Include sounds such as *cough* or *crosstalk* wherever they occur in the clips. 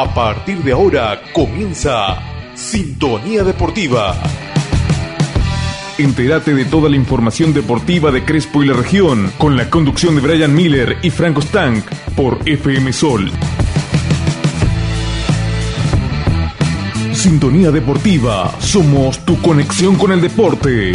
A partir de ahora comienza Sintonía Deportiva. Entérate de toda la información deportiva de Crespo y la región con la conducción de Brian Miller y Franco Stank por FM Sol. Sintonía Deportiva, somos tu conexión con el deporte.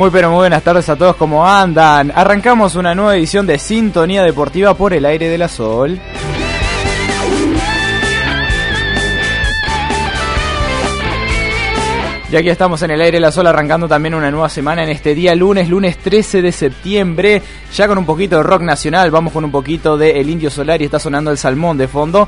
Muy pero muy buenas tardes a todos, ¿cómo andan? Arrancamos una nueva edición de Sintonía Deportiva por el aire de la Sol. Y aquí estamos en el aire la sol arrancando también una nueva semana en este día lunes, lunes 13 de septiembre, ya con un poquito de rock nacional, vamos con un poquito de El Indio Solar y está sonando el salmón de fondo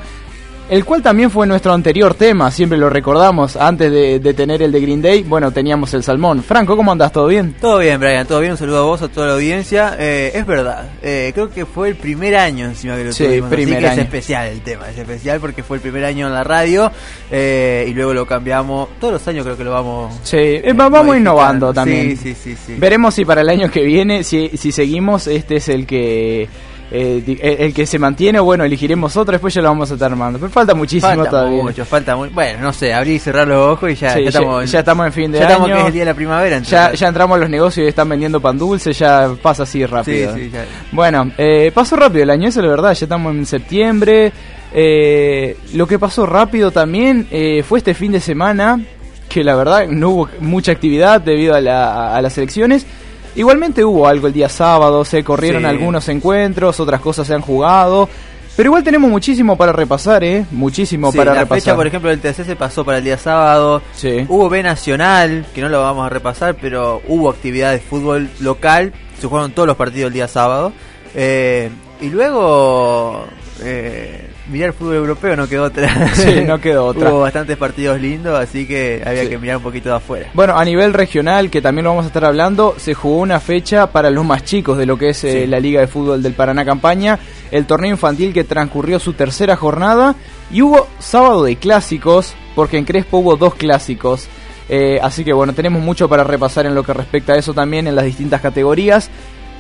el cual también fue nuestro anterior tema, siempre lo recordamos, antes de, tener el de Green Day, bueno, teníamos el salmón. Franco, ¿cómo andas? ¿Todo bien? Todo bien, Brian, todo bien, un saludo a vos, a toda la audiencia. Eh, es verdad, eh, creo que fue el primer año encima que lo sí, tuvimos, primer es especial el tema, es especial porque fue el primer año en la radio eh, y luego lo cambiamos, todos los años creo que lo vamos... Sí, vamos innovando también. Sí, sí, sí, sí. Veremos si para el año que viene, si, si seguimos, este es el que eh, di- el, que se mantiene, bueno, elegiremos otro, después ya lo vamos a estar armando. Pero falta muchísimo Falta todavía. mucho, falta muy... Bueno, no sé, abrir y cerrar los ojos y ya, Sí, ya estamos, ya estamos en fin de ya estamos año. que es el día de la primavera. Ya, entonces. ya entramos a los negocios y están vendiendo pan dulce, ya pasa así Sí, rápido. sí, ya. Bueno, eh, pasó rápido el año, eso es la verdad, ya estamos en septiembre. Eh, lo que pasó rápido también eh, fue este fin de semana, que la verdad no hubo mucha actividad debido a, la- a las elecciones. Igualmente hubo algo el día sábado, se corrieron Sí. algunos encuentros, otras cosas se han jugado. Pero igual tenemos muchísimo para repasar, ¿eh? Muchísimo Sí, para la repasar. fecha, por ejemplo, del TC se pasó para el día sábado. Sí. Hubo B Nacional, que no lo vamos a repasar, pero hubo actividad de fútbol local. Se jugaron todos los partidos el día sábado. Eh, y luego, eh, mirar el fútbol europeo no quedó otra. Sí, no quedó *laughs* otra. hubo bastantes partidos lindos, así que había Sí. que mirar un poquito de afuera. Bueno, a nivel regional, que también lo vamos a estar hablando, se jugó una fecha para los más chicos de lo que es eh, la Liga de Fútbol del Paraná Campaña, el torneo infantil que transcurrió su tercera jornada y hubo sábado de clásicos, porque en Crespo hubo dos clásicos. Eh, así que bueno, tenemos mucho para repasar en lo que respecta a eso también en las distintas categorías.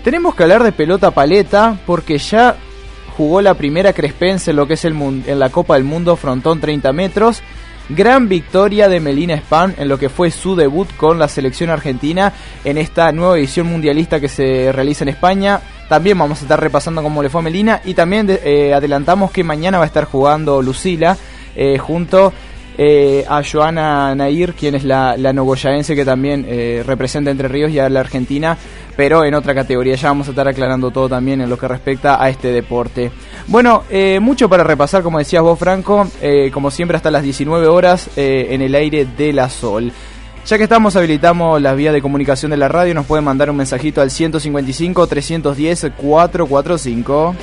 Tenemos que hablar de pelota paleta, porque ya jugó la primera crespense en lo que es el en la Copa del Mundo Frontón 30 metros. Gran victoria de Melina Span en lo que fue su debut con la selección argentina en esta nueva edición mundialista que se realiza en España. También vamos a estar repasando cómo le fue a Melina y también eh, adelantamos que mañana va a estar jugando Lucila eh, junto eh, a Joana Nair, quien es la, la nogoyaense que también eh, representa Entre Ríos y a la Argentina, pero en otra categoría. Ya vamos a estar aclarando todo también en lo que respecta a este deporte. Bueno, eh, mucho para repasar, como decías vos, Franco, como siempre hasta las 19 horas en el aire de la Sol. Ya que estamos, habilitamos las vías de comunicación de la radio, nos pueden mandar un mensajito al 155 310 445.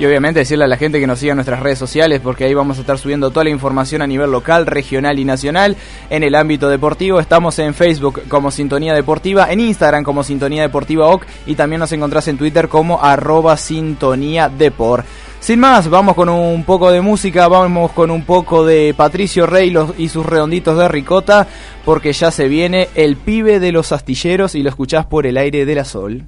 Y obviamente decirle a la gente que nos siga en nuestras redes sociales porque ahí vamos a estar subiendo toda la información a nivel local, regional y nacional. En el ámbito deportivo estamos en Facebook como Sintonía Deportiva, en Instagram como Sintonía Deportiva OC y también nos encontrás en Twitter como arroba Sintonía Depor. Sin más, vamos con un poco de música, vamos con un poco de Patricio Rey y sus redonditos de ricota porque ya se viene el pibe de los astilleros y lo escuchás por el aire de la sol.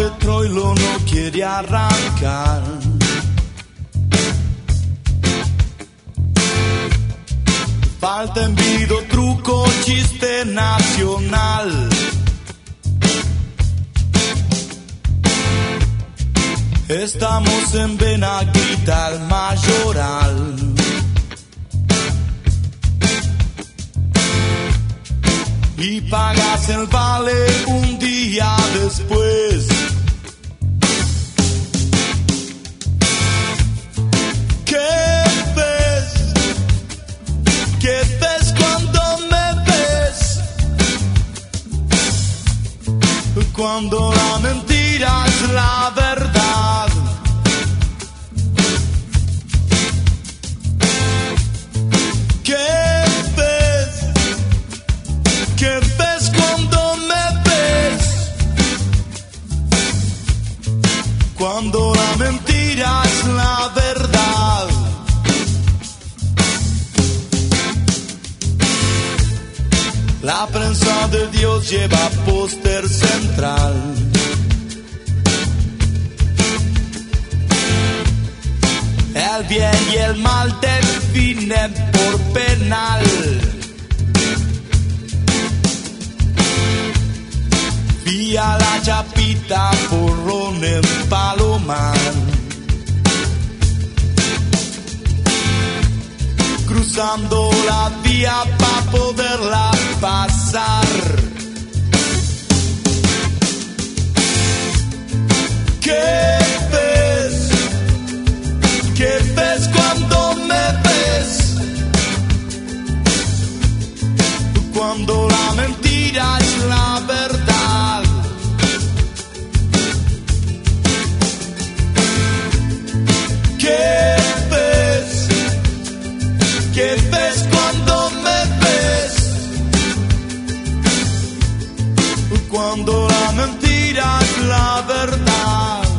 De Troilo no quiere arrancar. Falta envido, truco, chiste nacional. Estamos en Benaguita, el mayoral. y pagas el vale un día después. Cuando la mentira es la de Dios lleva póster central. El bien y el mal definen por penal. Vía la chapita porrón en Palomar. Cruzando la vía para poderla pasar. ¿Qué ves? ¿Qué ves cuando me ves? Cuando la mentira es la verdad. ¿Qué? ¿Qué ves cuando me ves? Cuando la mentira es la verdad.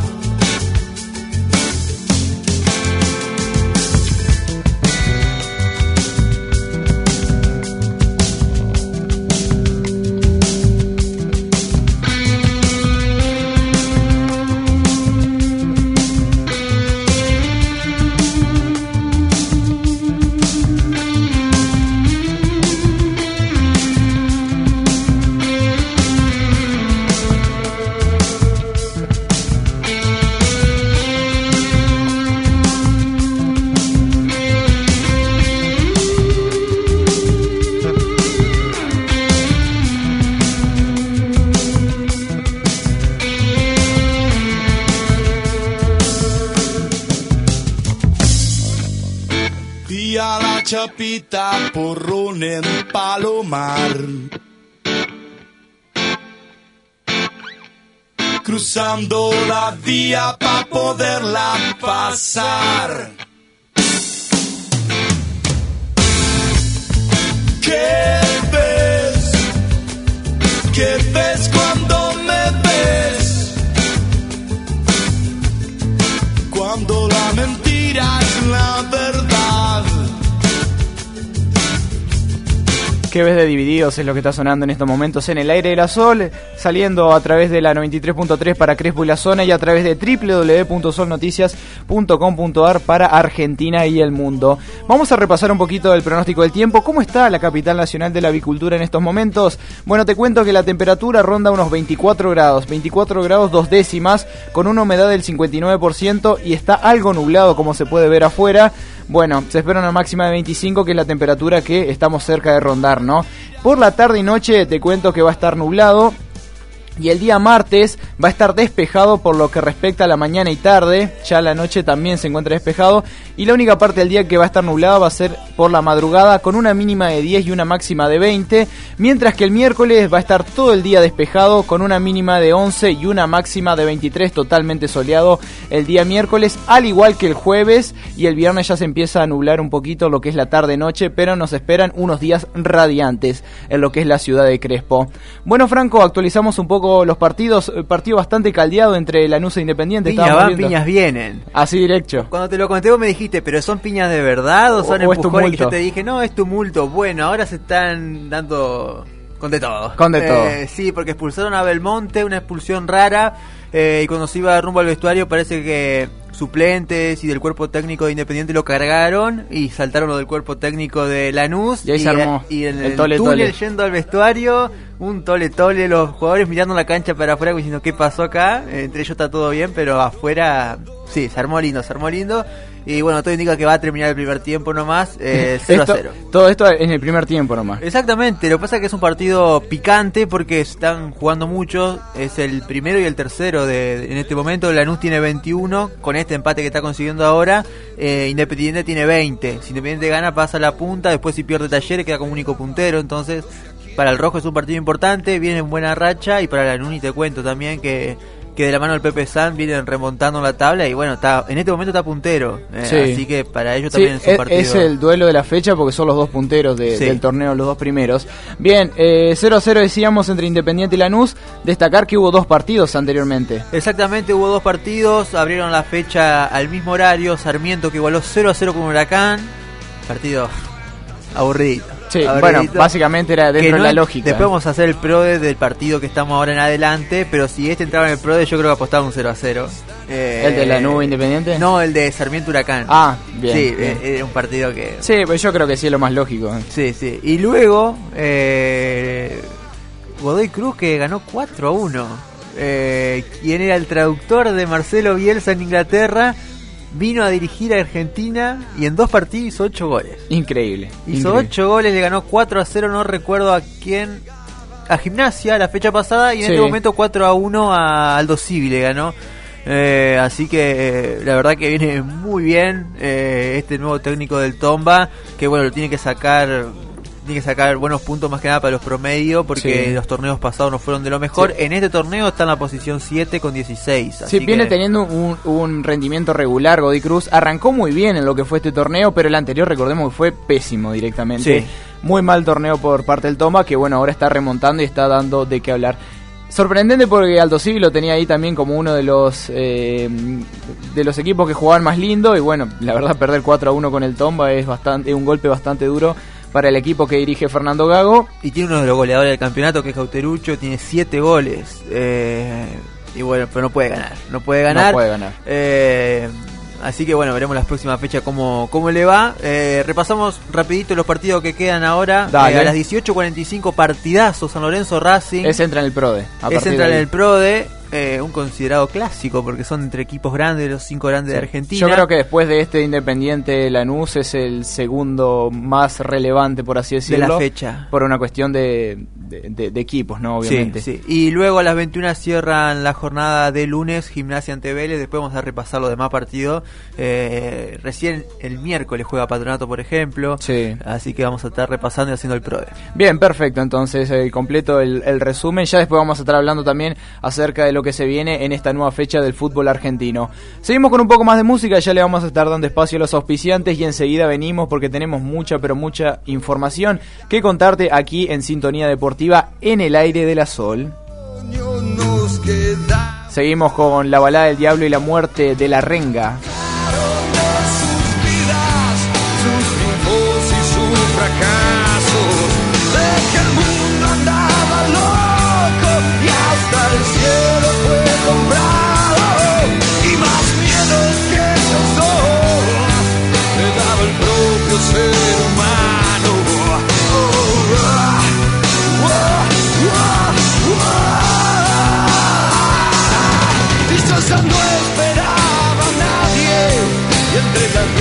Chapita porrón en Palomar. cruzando la vía para poderla pasar. ¿Qué ves? ¿Qué ves cuando me ves? Cuando la mentira es la verdad. ¿Qué ves de Divididos? Es lo que está sonando en estos momentos en el aire de la Sol, saliendo a través de la 93.3 para Crespo y la zona y a través de www.solnoticias.com.ar para Argentina y el mundo. Vamos a repasar un poquito el pronóstico del tiempo. ¿Cómo está la capital nacional de la avicultura en estos momentos? Bueno, te cuento que la temperatura ronda unos 24 grados, 24 grados dos décimas, con una humedad del 59% y está algo nublado como se puede ver afuera. Bueno, se espera una máxima de 25, que es la temperatura que estamos cerca de rondar, ¿no? Por la tarde y noche te cuento que va a estar nublado, y el día martes va a estar despejado por lo que respecta a la mañana y tarde. Ya la noche también se encuentra despejado. Y la única parte del día que va a estar nublado va a ser por la madrugada con una mínima de 10 y una máxima de 20. Mientras que el miércoles va a estar todo el día despejado con una mínima de 11 y una máxima de 23 totalmente soleado el día miércoles. Al igual que el jueves y el viernes ya se empieza a nublar un poquito lo que es la tarde-noche. Pero nos esperan unos días radiantes en lo que es la ciudad de Crespo. Bueno Franco, actualizamos un poco los partidos, eh, partido bastante caldeado entre Lanús e Independiente. Piñas van, viendo. piñas vienen. Así directo. Cuando te lo conté vos me dijiste, pero son piñas de verdad o son O- o es empujones? Y yo te dije, no, es tumulto. Bueno, ahora se están dando con de todo. Con de todo. Eh, sí, porque expulsaron a Belmonte, una expulsión rara. eh, y cuando se iba rumbo al vestuario parece que suplentes y del cuerpo técnico de Independiente lo cargaron y saltaron lo del cuerpo técnico de Lanús. Y ahí se armó y en el el, tole, túnel tole. yendo al vestuario, un tole tole, los jugadores mirando la cancha para afuera diciendo qué pasó acá. Entre ellos está todo bien, pero afuera sí, se armó lindo, se armó lindo. Y bueno, todo indica que va a terminar el primer tiempo nomás, eh, 0 a Esto- 0. Todo esto en el primer tiempo nomás. Exactamente, lo que pasa es que es un partido picante porque están jugando mucho, es el primero y el tercero de, en este momento, Lanús tiene 21, con este empate que está consiguiendo ahora, eh, Independiente tiene 20, si Independiente gana pasa a la punta, después si pierde Talleres queda como único puntero, entonces para el Rojo es un partido importante, viene en buena racha y para Lanús y te cuento también que, que de la mano del Pepe San vienen remontando la tabla y bueno, está en este momento está puntero, eh, Sí. así que para ellos Sí, también es un es, partido... es el duelo de la fecha porque son los dos punteros de- Sí. del torneo, los dos primeros. Bien, eh, 0-0 decíamos entre Independiente y Lanús. Destacar que hubo dos partidos anteriormente. Exactamente, hubo dos partidos, abrieron la fecha al mismo horario, Sarmiento que igualó 0 a 0 con Huracán, partido aburridito. Sí, bueno, básicamente era dentro no- de la lógica. Después vamos a hacer el PRODE del partido que estamos ahora en adelante, pero si este entraba en el PRODE yo creo que apostaba un 0 a 0. Eh, ¿El de Lanús Independiente? No, el de Sarmiento Huracán. Ah, bien. Sí, bien. eh, era un partido que... Sí, pues yo creo que sí es lo más lógico. Sí, sí. Y luego, eh, Godoy Cruz que ganó 4 a 1. Eh, quien era el traductor de Marcelo Bielsa en Inglaterra, vino a dirigir a Argentina y en dos partidos hizo 8 goles. Increíble. Hizo increíble. 8 goles, le ganó 4 a 0, no recuerdo a quién. A Gimnasia la fecha pasada y en Sí. este momento 4 a 1 a Aldo Civi le ganó. Eh, así que eh, la verdad que viene muy bien eh, este nuevo técnico del Tomba, que bueno, lo tiene que sacar tiene que sacar buenos puntos más que nada para los promedios porque Sí. los torneos pasados no fueron de lo mejor. Sí. En este torneo está en la posición 7 con 16. Sí, así viene que- teniendo un, un rendimiento regular Godoy Cruz. Arrancó muy bien en lo que fue este torneo, pero el anterior recordemos que fue pésimo directamente. Sí. Muy mal torneo por parte del Toma, que bueno, ahora está remontando y está dando de qué hablar. Sorprendente porque Alto Civi lo tenía ahí también como uno de los eh, de los equipos que jugaban más lindo y bueno, la verdad perder 4 a 1 con el Tomba es bastante un golpe bastante duro para el equipo que dirige Fernando Gago. Y tiene uno de los goleadores del campeonato, que es Cauterucho, tiene 7 goles. Eh, y bueno, pero no puede ganar. No puede ganar. No puede ganar. Eh, así que bueno, veremos las próximas fechas cómo, cómo le va. Eh, repasamos rapidito los partidos que quedan ahora. Dale. Eh, a las 18.45 partidazo San Lorenzo Racing. Ese entra en el PRODE. a Es partir entrar de en el PRODE. Eh, un considerado clásico porque son entre equipos grandes, los cinco grandes de Argentina. Yo creo que después de este Independiente Lanús es el segundo más relevante, por así de decirlo. la fecha. Por una cuestión de, de, de- de equipos, ¿no? Obviamente. Sí, sí. Y luego a las 21 cierran la jornada de lunes, Gimnasia ante Vélez. Después vamos a repasar los demás partidos. Eh, recién el miércoles juega Patronato, por ejemplo. Sí. Así que vamos a estar repasando y haciendo el PRODE. Bien, perfecto. Entonces, completo el, el resumen. Ya después vamos a estar hablando también acerca de lo que se viene en esta nueva fecha del fútbol argentino. Seguimos con un poco más de música, ya le vamos a estar dando espacio a los auspiciantes y enseguida venimos porque tenemos mucha pero mucha información que contarte aquí en Sintonía Deportiva en el aire de la Sol. Seguimos con la balada del diablo y la muerte de la renga. entregando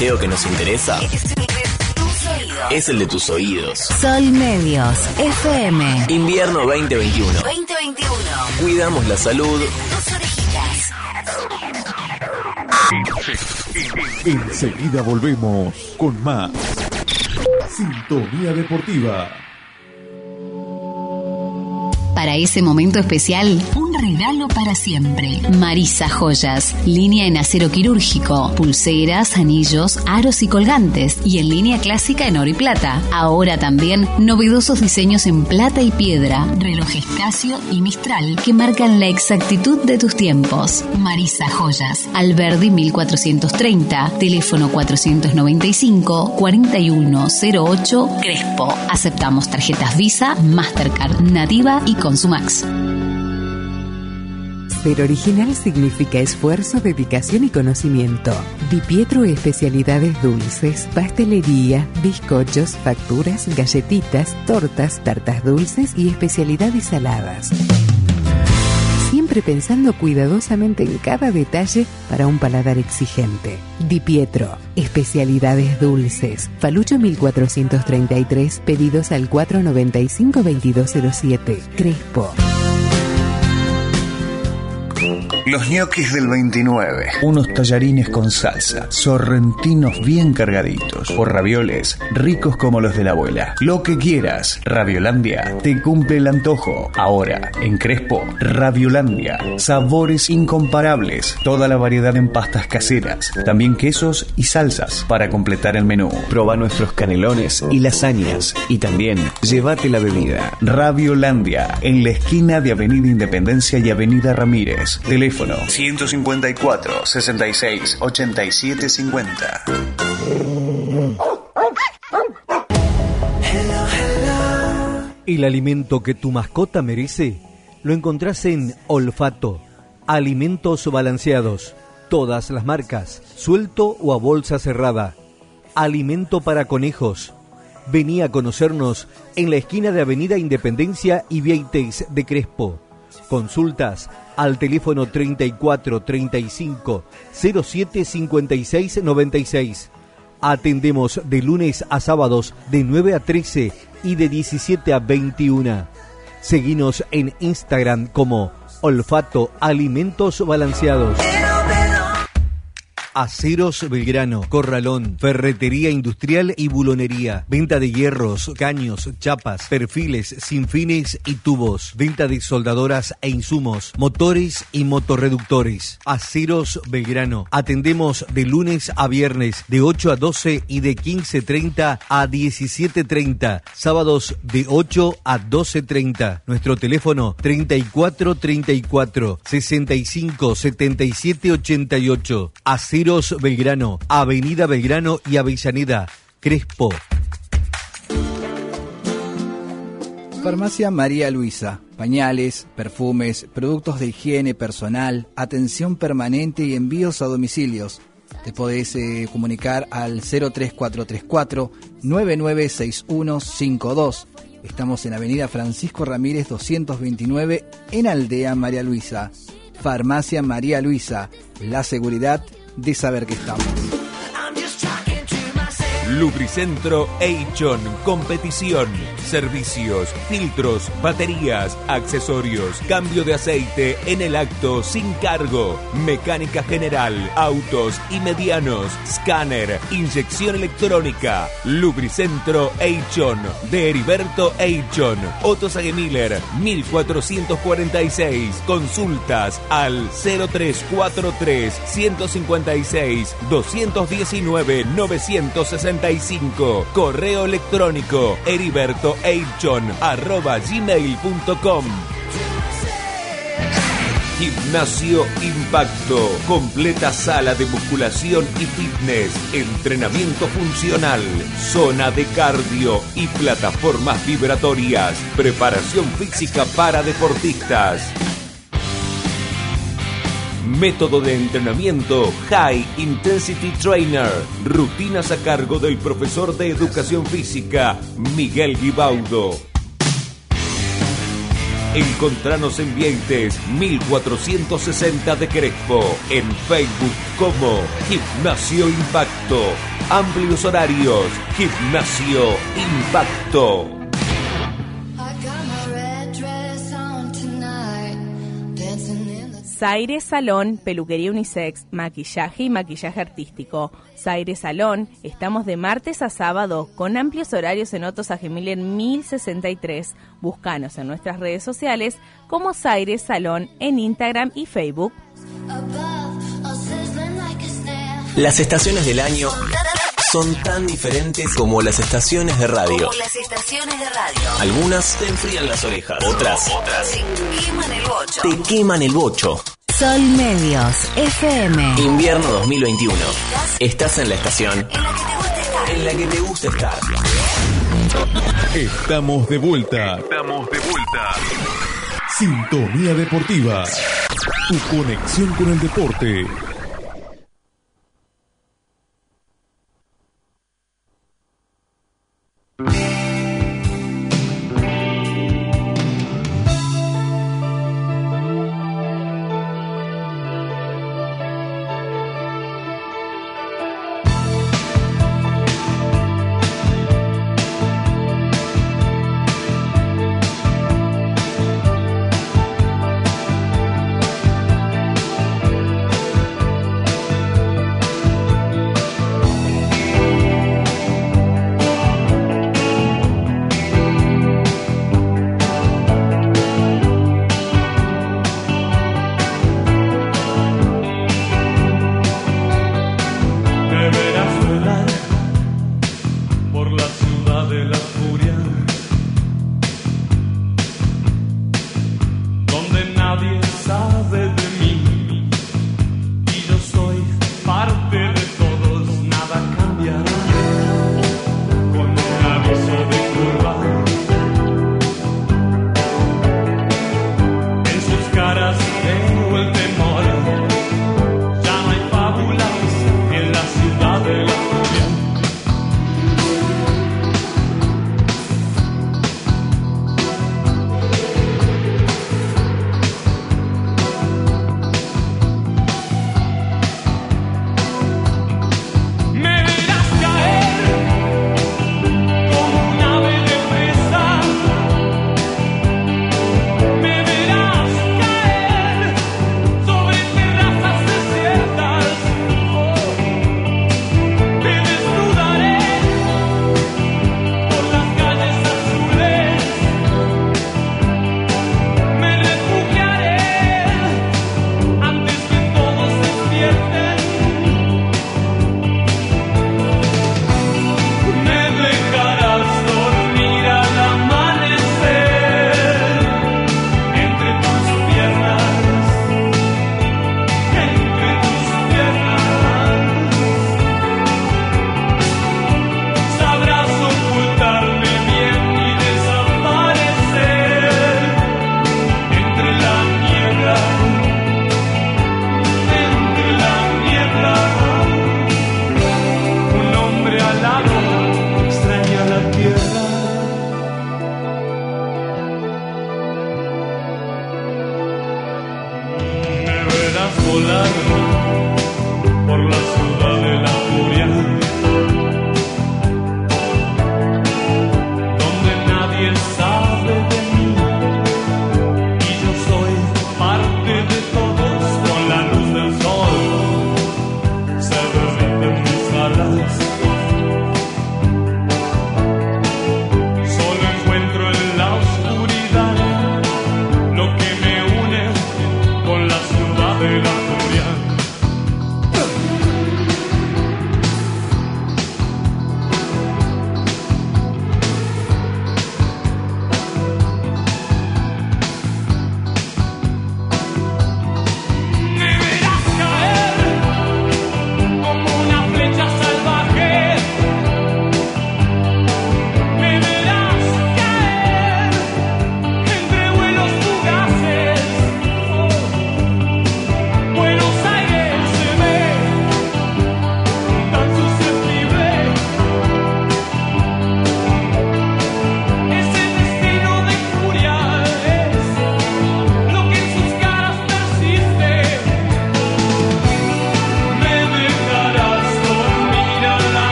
que nos interesa es el de tus oídos. Sol Medios, FM. Invierno 2021. 2021. Cuidamos la salud. Tus orejitas. Enseguida volvemos con más. Sintonía Deportiva. Para ese momento especial, un regalo para siempre. Marisa Joyas, línea en acero quirúrgico, pulseras, anillos, aros y colgantes, y en línea clásica en oro y plata. Ahora también novedosos diseños en plata y piedra, relojes Casio y Mistral que marcan la exactitud de tus tiempos. Marisa Joyas, Alberdi 1430, teléfono 495 4108 Crespo. Aceptamos tarjetas Visa, Mastercard, Nativa y Consumax. Ser original significa esfuerzo, dedicación y conocimiento. Di Pietro especialidades dulces, pastelería, bizcochos, facturas, galletitas, tortas, tartas dulces y especialidades saladas. Siempre pensando cuidadosamente en cada detalle para un paladar exigente. Di Pietro, especialidades dulces. Falucho 1433, pedidos al 495-2207. Crespo. Los ñoquis del 29. Unos tallarines con salsa, sorrentinos bien cargaditos, o ravioles ricos como los de la abuela. Lo que quieras, Raviolandia te cumple el antojo. Ahora, en Crespo, Raviolandia. Sabores incomparables, toda la variedad en pastas caseras, también quesos y salsas para completar el menú. Proba nuestros canelones y lasañas y también llévate la bebida. Raviolandia, en la esquina de Avenida Independencia y Avenida Ramírez. Teléfono 154 66 87 50. El alimento que tu mascota merece lo encontrás en Olfato. Alimentos balanceados. Todas las marcas. Suelto o a bolsa cerrada. Alimento para conejos. Vení a conocernos en la esquina de Avenida Independencia y Vieitex de Crespo. Consultas al teléfono 34 35 07 56 96. Atendemos de lunes a sábados de 9 a 13 y de 17 a 21. Seguinos en Instagram como Olfato Alimentos Balanceados. Aceros Belgrano, Corralón, Ferretería Industrial y Bulonería. Venta de hierros, caños, chapas, perfiles, sinfines y tubos. Venta de soldadoras e insumos, motores y motorreductores. Aceros Belgrano. Atendemos de lunes a viernes de 8 a 12 y de 15.30 a 17.30. Sábados de 8 a 12.30. Nuestro teléfono 3434 65 77 88. Aceros Belgrano, Avenida Belgrano y Avellaneda, Crespo. Farmacia María Luisa. Pañales, perfumes, productos de higiene personal, atención permanente y envíos a domicilios. Te podés eh, comunicar al 03434 996152. Estamos en Avenida Francisco Ramírez 229 en Aldea María Luisa. Farmacia María Luisa. La seguridad de saber que estamos. Lubricentro Eichon, competición, servicios, filtros, baterías, accesorios, cambio de aceite en el acto sin cargo, mecánica general, autos y medianos, escáner, inyección electrónica, Lubricentro Eichon, de Heriberto Eichon, Otto Miller, 1446, consultas al 0343 156 219 960 Correo electrónico arroba gmail.com Gimnasio Impacto. Completa sala de musculación y fitness. Entrenamiento funcional. Zona de cardio y plataformas vibratorias. Preparación física para deportistas. Método de entrenamiento High Intensity Trainer. Rutinas a cargo del profesor de educación física Miguel Guibaudo. Encontranos en Vieites 1460 de Crespo. En Facebook como Gimnasio Impacto. Amplios horarios. Gimnasio Impacto. Zaire Salón, peluquería unisex, maquillaje y maquillaje artístico. Zaire Salón, estamos de martes a sábado con amplios horarios en Otto Miller 1063. Búscanos en nuestras redes sociales como Zaire Salón en Instagram y Facebook. Las estaciones del año son tan diferentes como las estaciones de radio. Como las estaciones de radio. Algunas te enfrían las orejas, otras, otras Te queman el bocho. te queman el bocho. Sol Medios FM. Invierno 2021. Estás en la estación En la que te gusta estar. en la que te gusta estar. Estamos de vuelta. Estamos de vuelta. Sintonía Deportiva. Tu conexión con el deporte. Me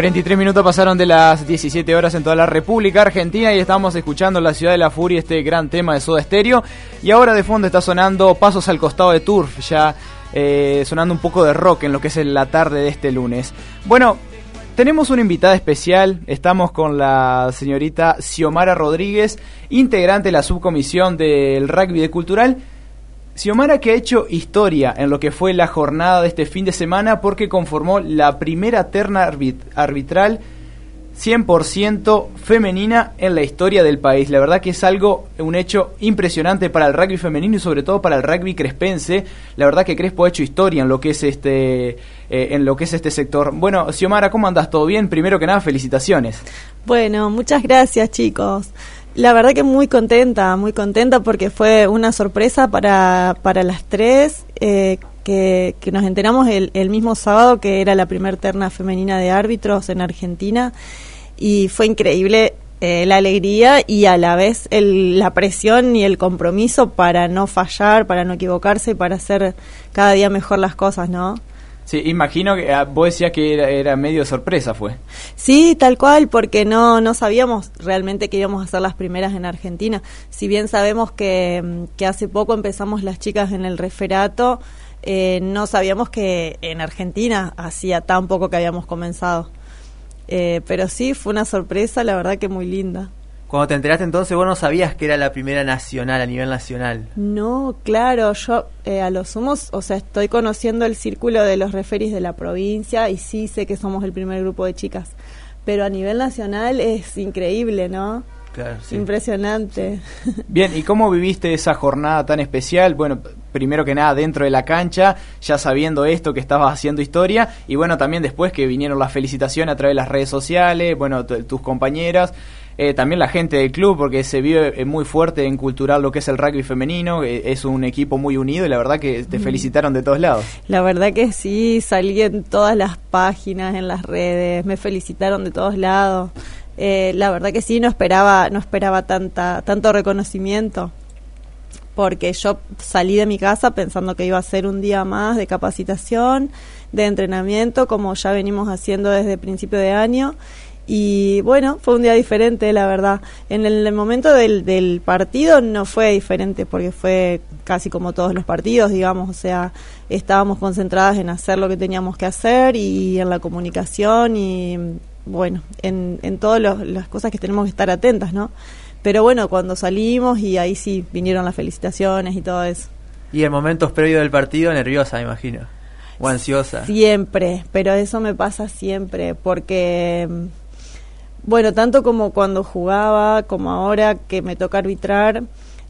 43 minutos pasaron de las 17 horas en toda la República Argentina y estamos escuchando en la ciudad de la furia este gran tema de Soda Stereo. Y ahora de fondo está sonando Pasos al costado de Turf, ya eh, sonando un poco de rock en lo que es la tarde de este lunes. Bueno, tenemos una invitada especial, estamos con la señorita Xiomara Rodríguez, integrante de la subcomisión del rugby de cultural. Xiomara que ha hecho historia en lo que fue la jornada de este fin de semana porque conformó la primera terna arbit- arbitral 100% femenina en la historia del país. La verdad que es algo, un hecho impresionante para el rugby femenino y sobre todo para el rugby crespense. La verdad que Crespo ha hecho historia en lo que es este, eh, en lo que es este sector. Bueno, Xiomara, ¿cómo andas? ¿Todo bien? Primero que nada, felicitaciones. Bueno, muchas gracias chicos. La verdad que muy contenta, muy contenta porque fue una sorpresa para, para las tres, eh, que, que nos enteramos el, el mismo sábado que era la primer terna femenina de árbitros en Argentina y fue increíble eh, la alegría y a la vez el, la presión y el compromiso para no fallar, para no equivocarse y para hacer cada día mejor las cosas, ¿no? Sí, imagino que ah, vos decías que era, era medio sorpresa, fue. Sí, tal cual, porque no, no sabíamos realmente que íbamos a ser las primeras en Argentina. Si bien sabemos que, mm, que hace poco empezamos las chicas en el referato, eh, no sabíamos que en Argentina hacía tan poco que habíamos comenzado. Eh, pero sí, fue una sorpresa, la verdad que muy linda. Cuando te enteraste entonces vos no sabías que era la primera nacional, a nivel nacional. No, claro, yo eh, a los sumos, o sea, estoy conociendo el círculo de los referis de la provincia y sí sé que somos el primer grupo de chicas, pero a nivel nacional es increíble, ¿no? Claro, sí. Impresionante. Bien, ¿y cómo viviste esa jornada tan especial? Bueno, primero que nada dentro de la cancha, ya sabiendo esto que estabas haciendo historia, y bueno, también después que vinieron las felicitaciones a través de las redes sociales, bueno, tu- tus compañeras, eh, también la gente del club, porque se vive eh, muy fuerte en cultural lo que es el rugby femenino, es un equipo muy unido y la verdad que te Mm. felicitaron de todos lados. La verdad que sí, salí en todas las páginas, en las redes, me felicitaron de todos lados. Eh, la verdad que sí, no esperaba, no esperaba tanta, tanto reconocimiento, porque yo salí de mi casa pensando que iba a ser un día más de capacitación, de entrenamiento, como ya venimos haciendo desde principio de año. Y bueno, fue un día diferente, la verdad. En el momento del, del partido no fue diferente porque fue casi como todos los partidos, digamos. O sea, estábamos concentradas en hacer lo que teníamos que hacer y en la comunicación y bueno, en, en todas los- las cosas que tenemos que estar atentas, ¿no? Pero bueno, cuando salimos y ahí sí vinieron las felicitaciones y todo eso. Y en momentos previos del partido, nerviosa, me imagino. O ansiosa. Siempre, pero eso me pasa siempre, porque, bueno, tanto como cuando jugaba, como ahora que me toca arbitrar,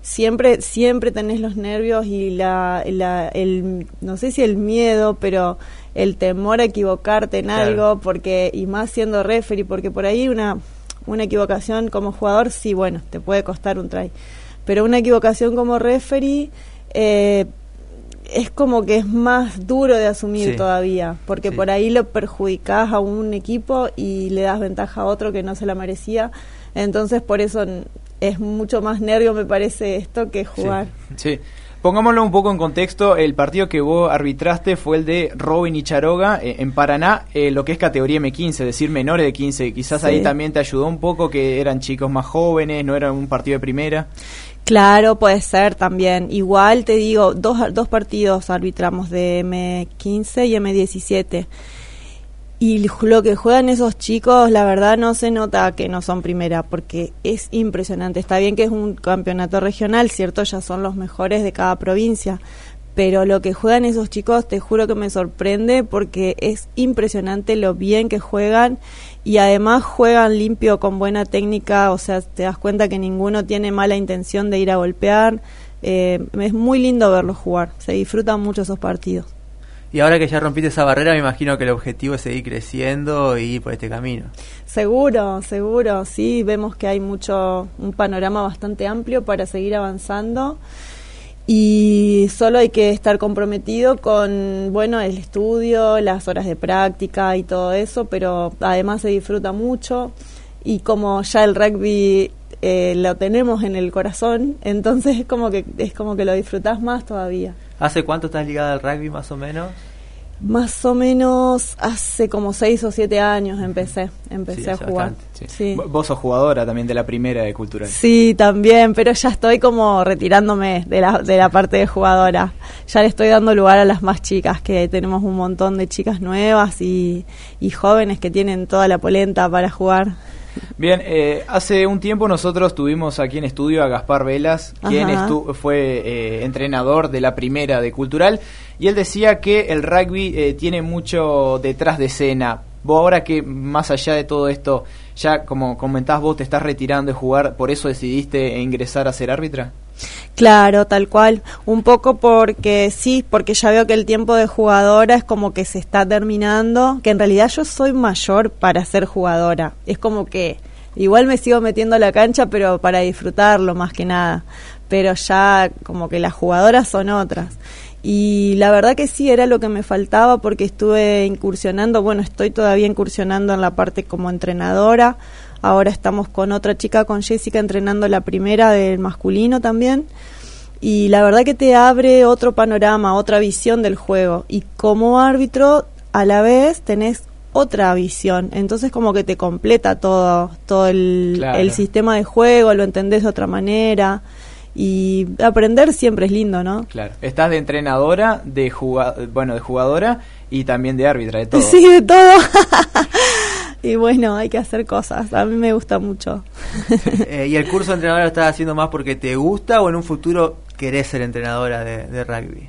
siempre, siempre tenés los nervios y la, la- el, no sé si el miedo, pero el temor a equivocarte en Claro. algo, porque, y más siendo referee, porque por ahí una, una equivocación como jugador, sí, bueno, te puede costar un try, pero una equivocación como referee, eh, es como que es más duro de asumir Sí. todavía, porque Sí. por ahí lo perjudicás a un equipo y le das ventaja a otro que no se la merecía. Entonces, por eso es mucho más nervio, me parece, esto que jugar. Sí. Pongámoslo un poco en contexto, el partido que vos arbitraste fue el de Robin y Charoga eh, en Paraná, eh, lo que es categoría M15, es decir, menores de 15. Quizás Sí. ahí también te ayudó un poco que eran chicos más jóvenes, no era un partido de primera. Claro, puede ser también. Igual te digo, dos, dos partidos arbitramos de M15 y M17. Y lo que juegan esos chicos, la verdad no se nota que no son primera, porque es impresionante. Está bien que es un campeonato regional, ¿cierto? Ya son los mejores de cada provincia. Pero lo que juegan esos chicos, te juro que me sorprende porque es impresionante lo bien que juegan y además juegan limpio con buena técnica, o sea, te das cuenta que ninguno tiene mala intención de ir a golpear. Eh, es muy lindo verlos jugar, se disfrutan mucho esos partidos. Y ahora que ya rompiste esa barrera, me imagino que el objetivo es seguir creciendo y ir por este camino. Seguro, seguro, sí, vemos que hay mucho, un panorama bastante amplio para seguir avanzando y solo hay que estar comprometido con, bueno, el estudio, las horas de práctica y todo eso, pero además se disfruta mucho y como ya el rugby eh, lo tenemos en el corazón, *laughs* entonces es como que es como que lo disfrutás más todavía. ¿Hace cuánto estás ligada al rugby más o menos? Más o menos hace como seis o siete años empecé, empecé Sí, a jugar. bastante, sí. Vos sos jugadora también de la primera de Cultural. Sí, también, pero ya estoy como retirándome de la, de la parte de jugadora. Ya le estoy dando lugar a las más chicas, que tenemos un montón de chicas nuevas y, y jóvenes que tienen toda la polenta para jugar. Bien, eh, hace un tiempo nosotros tuvimos aquí en estudio a Gaspar Velas, quien estu- fue eh, entrenador de la primera de Cultural, y él decía que el rugby eh, tiene mucho detrás de escena. Vos ahora que más allá de todo esto, ya como comentás vos te estás retirando de jugar, ¿por eso decidiste ingresar a ser árbitra? Claro, tal cual. Un poco porque sí, porque ya veo que el tiempo de jugadora es como que se está terminando, que en realidad yo soy mayor para ser jugadora. Es como que igual me sigo metiendo a la cancha, pero para disfrutarlo más que nada. Pero ya como que las jugadoras son otras. Y la verdad que sí, era lo que me faltaba porque estuve incursionando, bueno, estoy todavía incursionando en la parte como entrenadora. Ahora estamos con otra chica, con Jessica, entrenando la primera del masculino también. Y la verdad que te abre otro panorama, otra visión del juego. Y como árbitro, a la vez tenés otra visión. Entonces como que te completa todo, todo el, Claro. el sistema de juego, lo entendés de otra manera. Y aprender siempre es lindo, ¿no? Claro. Estás de entrenadora, de bueno, de jugadora y también de árbitra, de todo. *laughs* Sí, de todo. *laughs* y bueno, hay que hacer cosas. A mí me gusta mucho. *laughs* Eh, ¿Y el curso de entrenadora lo estás haciendo más porque te gusta o en un futuro querés ser entrenadora de, de rugby?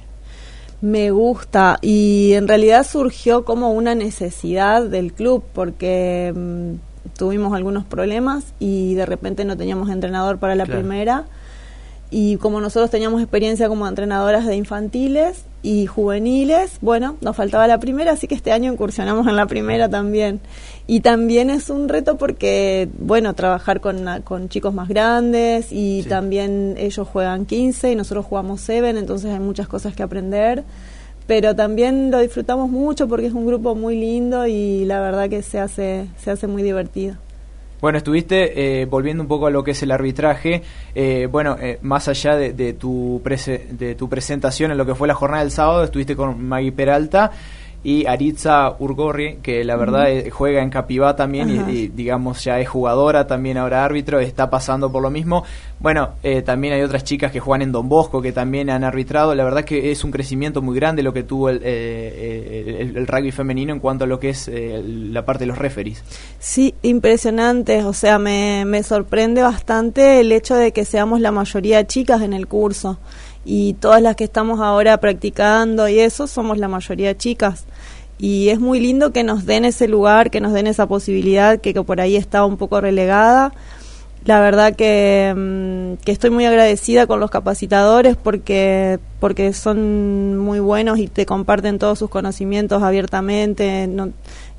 Me gusta y en realidad surgió como una necesidad del club porque mm, tuvimos algunos problemas y de repente no teníamos entrenador para la Claro. primera y como nosotros teníamos experiencia como entrenadoras de infantiles y juveniles, bueno, nos faltaba la primera, así que este año incursionamos en la primera también. Y también es un reto porque, bueno, trabajar con, con chicos más grandes y Sí. también ellos juegan 15 y nosotros jugamos 7, entonces hay muchas cosas que aprender. Pero también lo disfrutamos mucho porque es un grupo muy lindo y la verdad que se hace, se hace muy divertido. Bueno, estuviste eh, volviendo un poco a lo que es el arbitraje. eh, bueno, eh, más allá de, de tu prese- de tu presentación en lo que fue la jornada del sábado, estuviste con Maggie Peralta y Aritza Urgorri, que la verdad eh, juega en Capivá también y- digamos ya es jugadora, también ahora árbitro, está pasando por lo mismo. Bueno, eh, también hay otras chicas que juegan en Don Bosco que también han arbitrado. La verdad que es un crecimiento muy grande lo que tuvo el, eh, el- el rugby femenino en cuanto a lo que es eh, la parte de los referees. Sí, impresionante. O sea, me, me sorprende bastante el hecho de que seamos la mayoría chicas en el curso. Y todas las que estamos ahora practicando y eso, somos la mayoría chicas. Y es muy lindo que nos den ese lugar, que nos den esa posibilidad que, por ahí está un poco relegada. La verdad que, mm, que estoy muy agradecida con los capacitadores porque, porque son muy buenos y te comparten todos sus conocimientos abiertamente, no,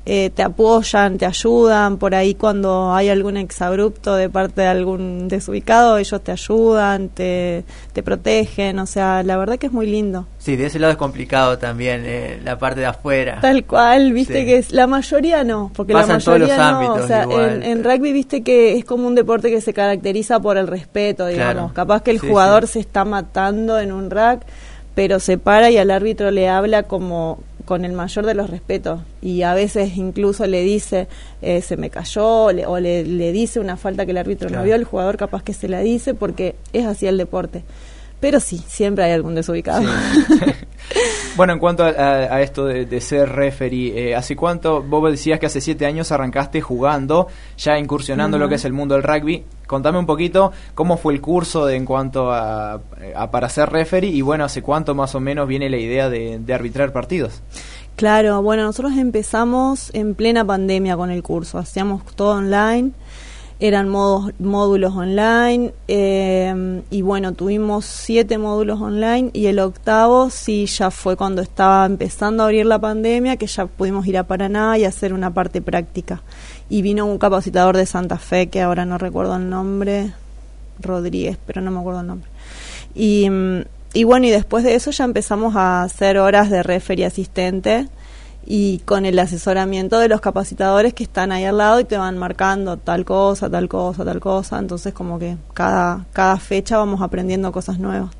eh, te apoyan, te ayudan. Por ahí cuando hay algún exabrupto de parte de algún desubicado, ellos te ayudan, te, te protegen. O sea, la verdad que es muy lindo. Sí, de ese lado es complicado también, eh, la parte de afuera. Tal cual, viste Sí. que es, la mayoría no, porque Pasa la en todos los mayoría no, ámbitos o sea, igual. en, en rugby viste que es como un deporte que se caracteriza por el respeto, digamos. Claro. Capaz que el Sí, jugador sí. se está matando en un rack, pero se para y al árbitro le habla como con el mayor de los respetos y a veces incluso le dice eh, se me cayó le- o le, le dice una falta que el árbitro Claro. no vio el jugador capaz que se la dice porque es así el deporte pero sí siempre hay algún desubicado *laughs* Bueno, en cuanto a, a- a esto de, de ser referee, eh, ¿hace cuánto? Vos decías que hace siete años arrancaste jugando, ya incursionando en lo que es el mundo del rugby. Contame un poquito cómo fue el curso de, en cuanto a, a para ser referee y bueno, ¿hace cuánto más o menos viene la idea de, de arbitrar partidos? Claro, bueno, nosotros empezamos en plena pandemia con el curso, hacíamos todo online, eran modos, módulos online eh, y bueno, tuvimos siete módulos online y el octavo sí ya fue cuando estaba empezando a abrir la pandemia, que ya pudimos ir a Paraná y hacer una parte práctica. Y vino un capacitador de Santa Fe, que ahora no recuerdo el nombre, Rodríguez, pero no me acuerdo el nombre. Y, mm, y bueno, y después de eso ya empezamos a hacer horas de referee asistente y con el asesoramiento de los capacitadores que están ahí al lado y te van marcando tal cosa, tal cosa, tal cosa. Entonces como que cada, cada fecha vamos aprendiendo cosas nuevas.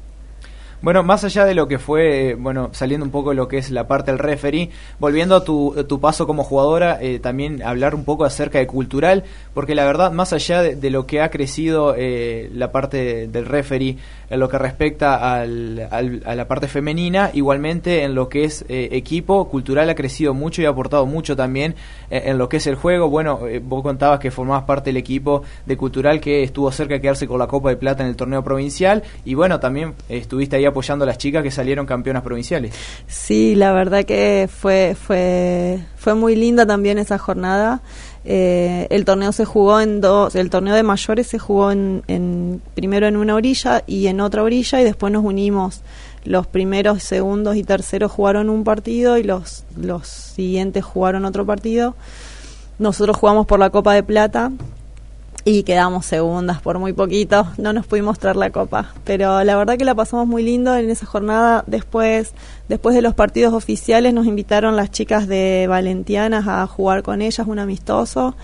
Bueno, más allá de lo que fue, bueno, saliendo un poco de lo que es la parte del referee, volviendo a tu, tu paso como jugadora, eh, también hablar un poco acerca de cultural, porque la verdad, más allá de, lo que ha crecido eh, la parte del referee en lo que respecta al, a la parte femenina, igualmente en lo que es equipo, cultural ha crecido mucho y ha aportado mucho también en lo que es el juego. Bueno, vos contabas que formabas parte del equipo de cultural que estuvo cerca de quedarse con la Copa de Plata en el torneo provincial y bueno, también estuviste ahí apoyando a las chicas que salieron campeonas provinciales. Sí, la verdad que fue, fue, fue muy linda también esa jornada. Eh, el torneo se jugó en dos, el torneo de mayores se jugó en, primero en una orilla y en otra orilla y después nos unimos. Los primeros, segundos y terceros jugaron un partido y los, los siguientes jugaron otro partido. Nosotros jugamos por la Copa de Plata y quedamos segundas por muy poquito, no nos pudimos traer la copa, pero la verdad que la pasamos muy lindo en esa jornada, después, después de los partidos oficiales nos invitaron las chicas de Valentianas a jugar con ellas un amistoso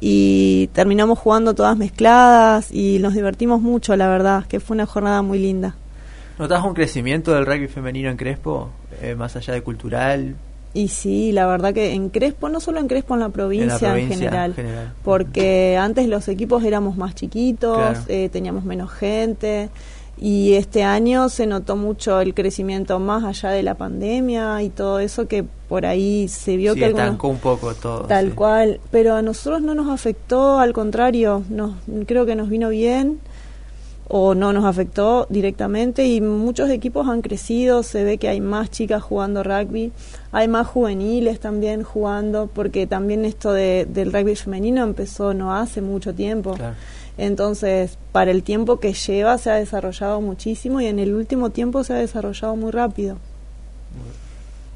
y terminamos jugando todas mezcladas y nos divertimos mucho, la verdad, que fue una jornada muy linda. ¿Notas un crecimiento del rugby femenino en Crespo, eh, más allá de cultural? Y sí, la verdad que en Crespo, no solo en Crespo, en la provincia en, general, porque antes los equipos éramos más chiquitos, eh, teníamos menos gente y este año se notó mucho el crecimiento más allá de la pandemia y todo eso que por ahí se vio que estancó un poco todo tal cual pero a nosotros no nos afectó al contrario nos creo que nos vino bien o no nos afectó directamente y muchos equipos han crecido, se ve que hay más chicas jugando rugby, hay más juveniles también jugando, porque también esto de, del rugby femenino empezó no hace mucho tiempo. Entonces, para el tiempo que lleva se ha desarrollado muchísimo y en el último tiempo se ha desarrollado muy rápido.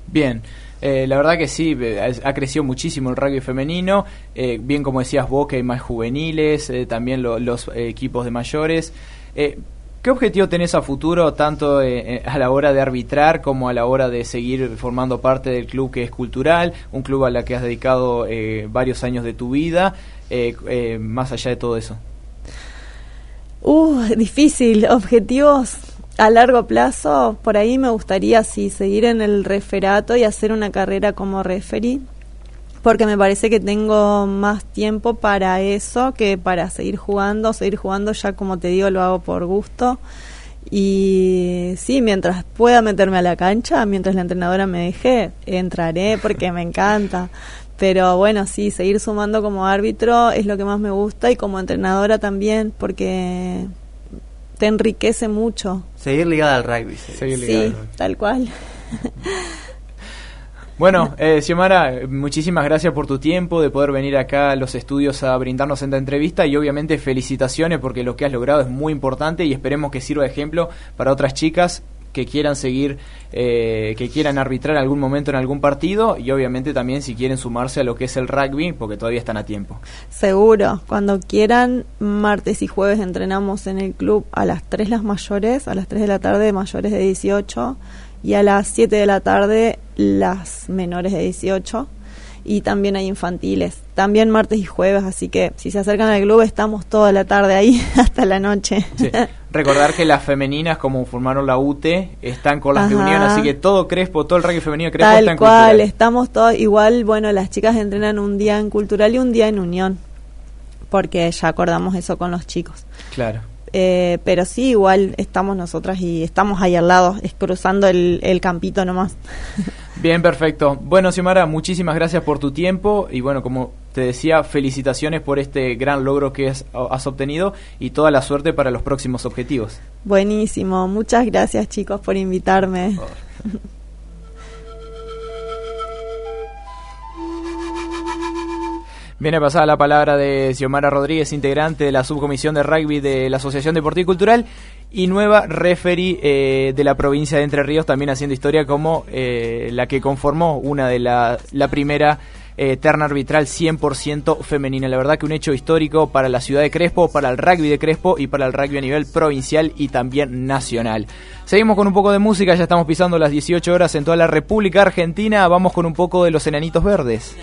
Bien. Eh, la verdad que sí, eh, ha crecido muchísimo el rugby femenino, eh, bien como decías vos que hay más juveniles, también los equipos de mayores. Eh, ¿Qué objetivo tenés a futuro, tanto eh, eh, a la hora de arbitrar como a la hora de seguir formando parte del club que es cultural, un club a la que has dedicado varios años de tu vida, más allá de todo eso? Uh, difícil. Objetivos a largo plazo, por ahí me gustaría sí, seguir en el referato y hacer una carrera como referee porque me parece que tengo más tiempo para eso que para seguir jugando. Seguir jugando ya, como te digo, lo hago por gusto. Y sí, mientras pueda meterme a la cancha, mientras la entrenadora me deje, entraré porque me encanta. Pero bueno, sí, seguir sumando como árbitro es lo que más me gusta y como entrenadora también, porque te enriquece mucho. Seguir ligada al rugby. Seguir sí, tal cual. *laughs* Bueno, eh, Xiomara, muchísimas gracias por tu tiempo, de poder venir acá a los estudios a brindarnos esta entrevista y obviamente felicitaciones porque lo que has logrado es muy importante y esperemos que sirva de ejemplo para otras chicas que quieran seguir, eh, que quieran arbitrar algún momento en algún partido y obviamente también si quieren sumarse a lo que es el rugby porque todavía están a tiempo. Seguro, cuando quieran, martes y jueves entrenamos en el club a las 3 las mayores, a las 3 de la tarde mayores de 18 y a las 7 de la tarde las menores de 18 y también hay infantiles, también martes y jueves, así que si se acercan al club estamos toda la tarde ahí *laughs* hasta la noche. Recordar que las femeninas, como formaron la UTE, están con las reuniones, así que todo Crespo, todo el rugby femenino Crespo Tal está en cual, estamos todos, igual, bueno, las chicas entrenan un día en cultural y un día en unión, porque ya acordamos eso con los chicos. Claro. Eh, pero sí, igual estamos nosotras y estamos ahí al lado, es cruzando el, el campito nomás. *laughs* Bien, perfecto. Bueno, Xiomara, muchísimas gracias por tu tiempo y bueno, como te decía, felicitaciones por este gran logro que has, has obtenido y toda la suerte para los próximos objetivos. Buenísimo, muchas gracias chicos por invitarme. *laughs* Viene pasada la palabra de Xiomara Rodríguez, integrante de la subcomisión de rugby de la Asociación Deportiva y Cultural y nueva referee eh, de la provincia de Entre Ríos, también haciendo historia como eh, la que conformó una de la, primera eh, terna arbitral 100% femenina. La verdad que un hecho histórico para la ciudad de Crespo, para el rugby de Crespo y para el rugby a nivel provincial y también nacional. Seguimos con un poco de música, ya estamos pisando las 18 horas en toda la República Argentina. Vamos con un poco de los enanitos verdes.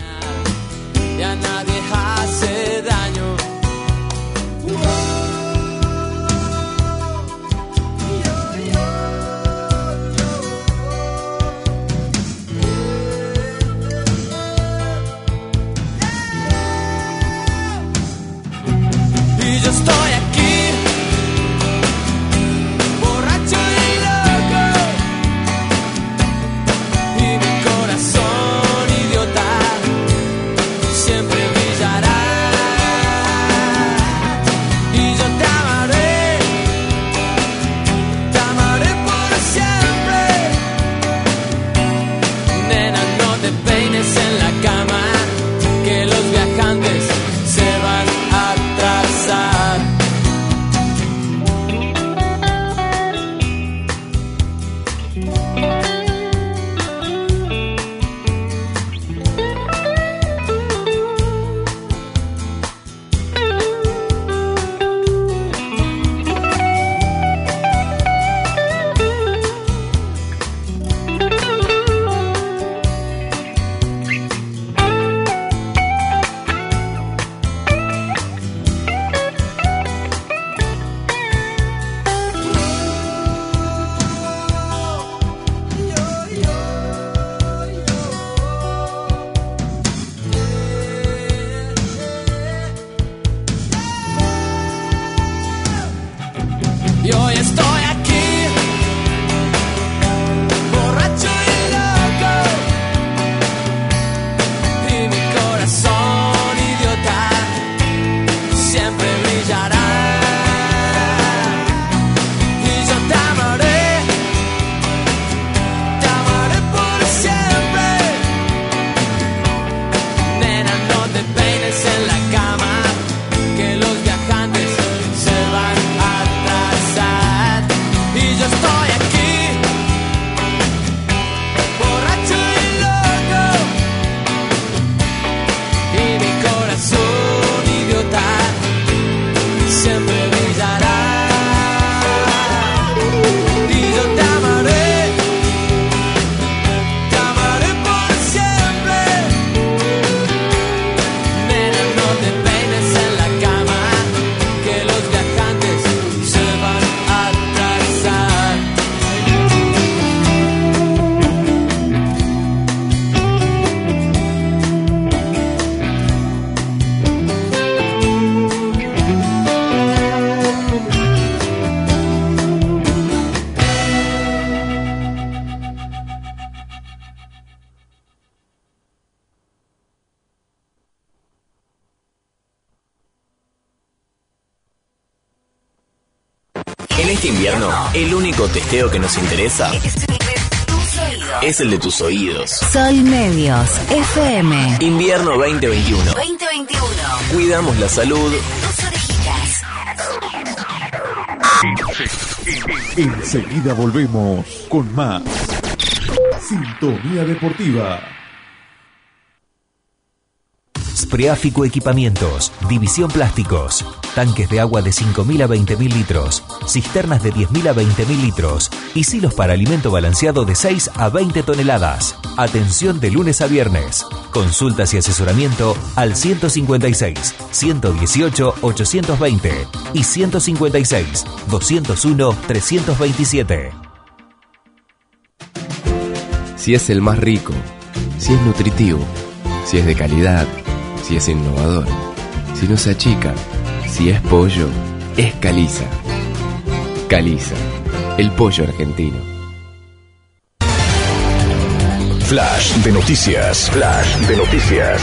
Testeo que nos interesa es el de tus oídos. Sol Medios, FM. Invierno 2021. 2021. Cuidamos la salud. Tus orejitas. Enseguida volvemos con más Sintonía Deportiva. Spreáfico Equipamientos, División Plásticos, tanques de agua de 5.000 a 20.000 litros, cisternas de 10.000 a 20.000 litros y silos para alimento balanceado de 6 a 20 toneladas. Atención de lunes a viernes. Consultas y asesoramiento al 156 118 820 y 156 201 327. Si es el más rico, si es nutritivo, si es de calidad, si es innovador, si no se achica, si es pollo, es Caliza. Caliza, el pollo argentino. Flash de noticias. Flash de noticias.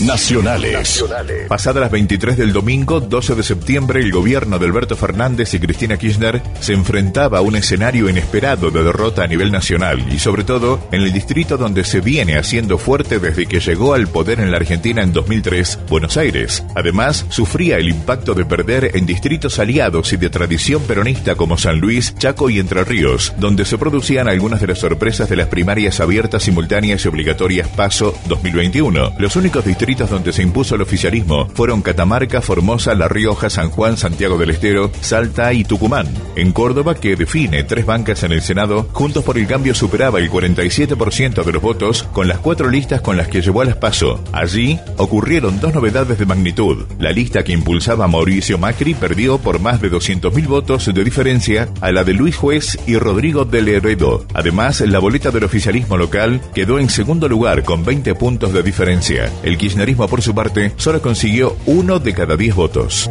Nacionales. Pasadas las 23 del domingo, 12 de septiembre, el gobierno de Alberto Fernández y Cristina Kirchner se enfrentaba a un escenario inesperado de derrota a nivel nacional y sobre todo en el distrito donde se viene haciendo fuerte desde que llegó al poder en la Argentina en 2003, Buenos Aires. Además, sufría el impacto de perder en distritos aliados y de tradición peronista como San Luis, Chaco y Entre Ríos, donde se producían algunas de las sorpresas de las primarias abiertas, simultáneas y obligatorias PASO 2021. Los únicos distritos donde se impuso el oficialismo fueron Catamarca, Formosa, La Rioja, San Juan, Santiago del Estero, Salta y Tucumán. En Córdoba, que define tres bancas en el Senado, Juntos por el Cambio superaba el 47% de los votos con las cuatro listas con las que llevó a las PASO. Allí ocurrieron dos novedades de magnitud. La lista que impulsaba Mauricio Macri perdió por más de 200.000 votos de diferencia a la de Luis Juez y Rodrigo del Heredo. Además, la boleta del oficialismo local quedó en segundo lugar con 20 puntos de diferencia. El kirchnerismo, por su parte, solo consiguió uno de cada diez votos.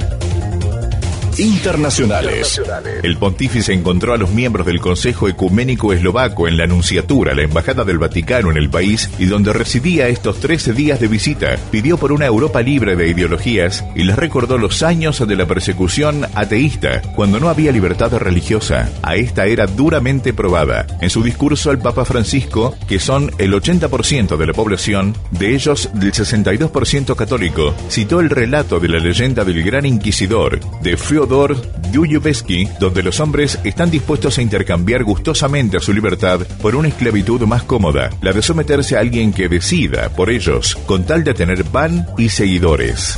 Internacionales. El pontífice encontró a los miembros del Consejo Ecuménico Eslovaco en la Anunciatura, la Embajada del Vaticano en el país, y donde residía estos 13 días de visita. Pidió por una Europa libre de ideologías y les recordó los años de la persecución ateísta, cuando no había libertad religiosa. A esta era duramente probada. En su discurso al Papa Francisco, que son el 80% de la población, de ellos del 62% católico, citó el relato de la leyenda del gran inquisidor, de Fyodor Dostoyevsky, donde los hombres están dispuestos a intercambiar gustosamente su libertad por una esclavitud más cómoda, la de someterse a alguien que decida por ellos, con tal de tener pan y seguidores.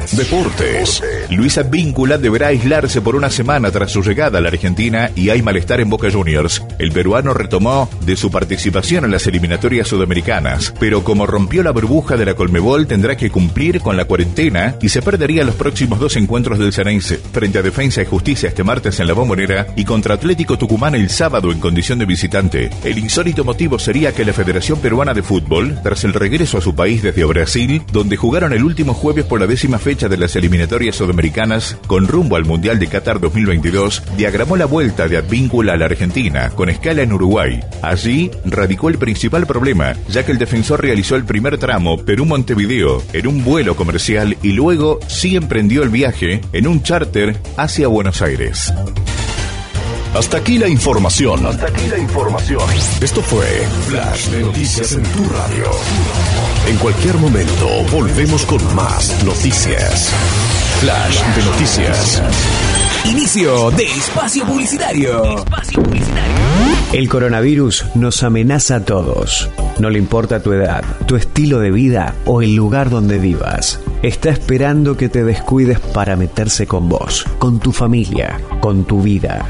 Deportes. Luisa Víncula deberá aislarse por una semana tras su llegada a la Argentina y hay malestar en Boca Juniors. El peruano retomó de su participación en las eliminatorias sudamericanas, pero como rompió la burbuja de la Colmebol tendrá que cumplir con la cuarentena y se perdería los próximos dos encuentros del Ceneice frente a Defensa y Justicia este martes en la Bombonera y contra Atlético Tucumán el sábado en condición de visitante. El insólito motivo sería que la Federación Peruana de Fútbol, tras el regreso a su país desde Brasil, donde jugaron el último jueves por la décima fecha de las eliminatorias sudamericanas con rumbo al Mundial de Qatar 2022, diagramó la vuelta de Advíncula a la Argentina, con escala en Uruguay. Allí radicó el principal problema, ya que el defensor realizó el primer tramo Perú-Montevideo en un vuelo comercial y luego sí emprendió el viaje en un charter hacia Buenos Aires. Hasta aquí la información. Hasta aquí la información. Esto fue Flash de Noticias en tu radio. En cualquier momento volvemos con más noticias. Flash de Noticias. Inicio de espacio publicitario. El coronavirus nos amenaza a todos. No le importa tu edad, tu estilo de vida o el lugar donde vivas. Está esperando que te descuides para meterse con vos, con tu familia, con tu vida.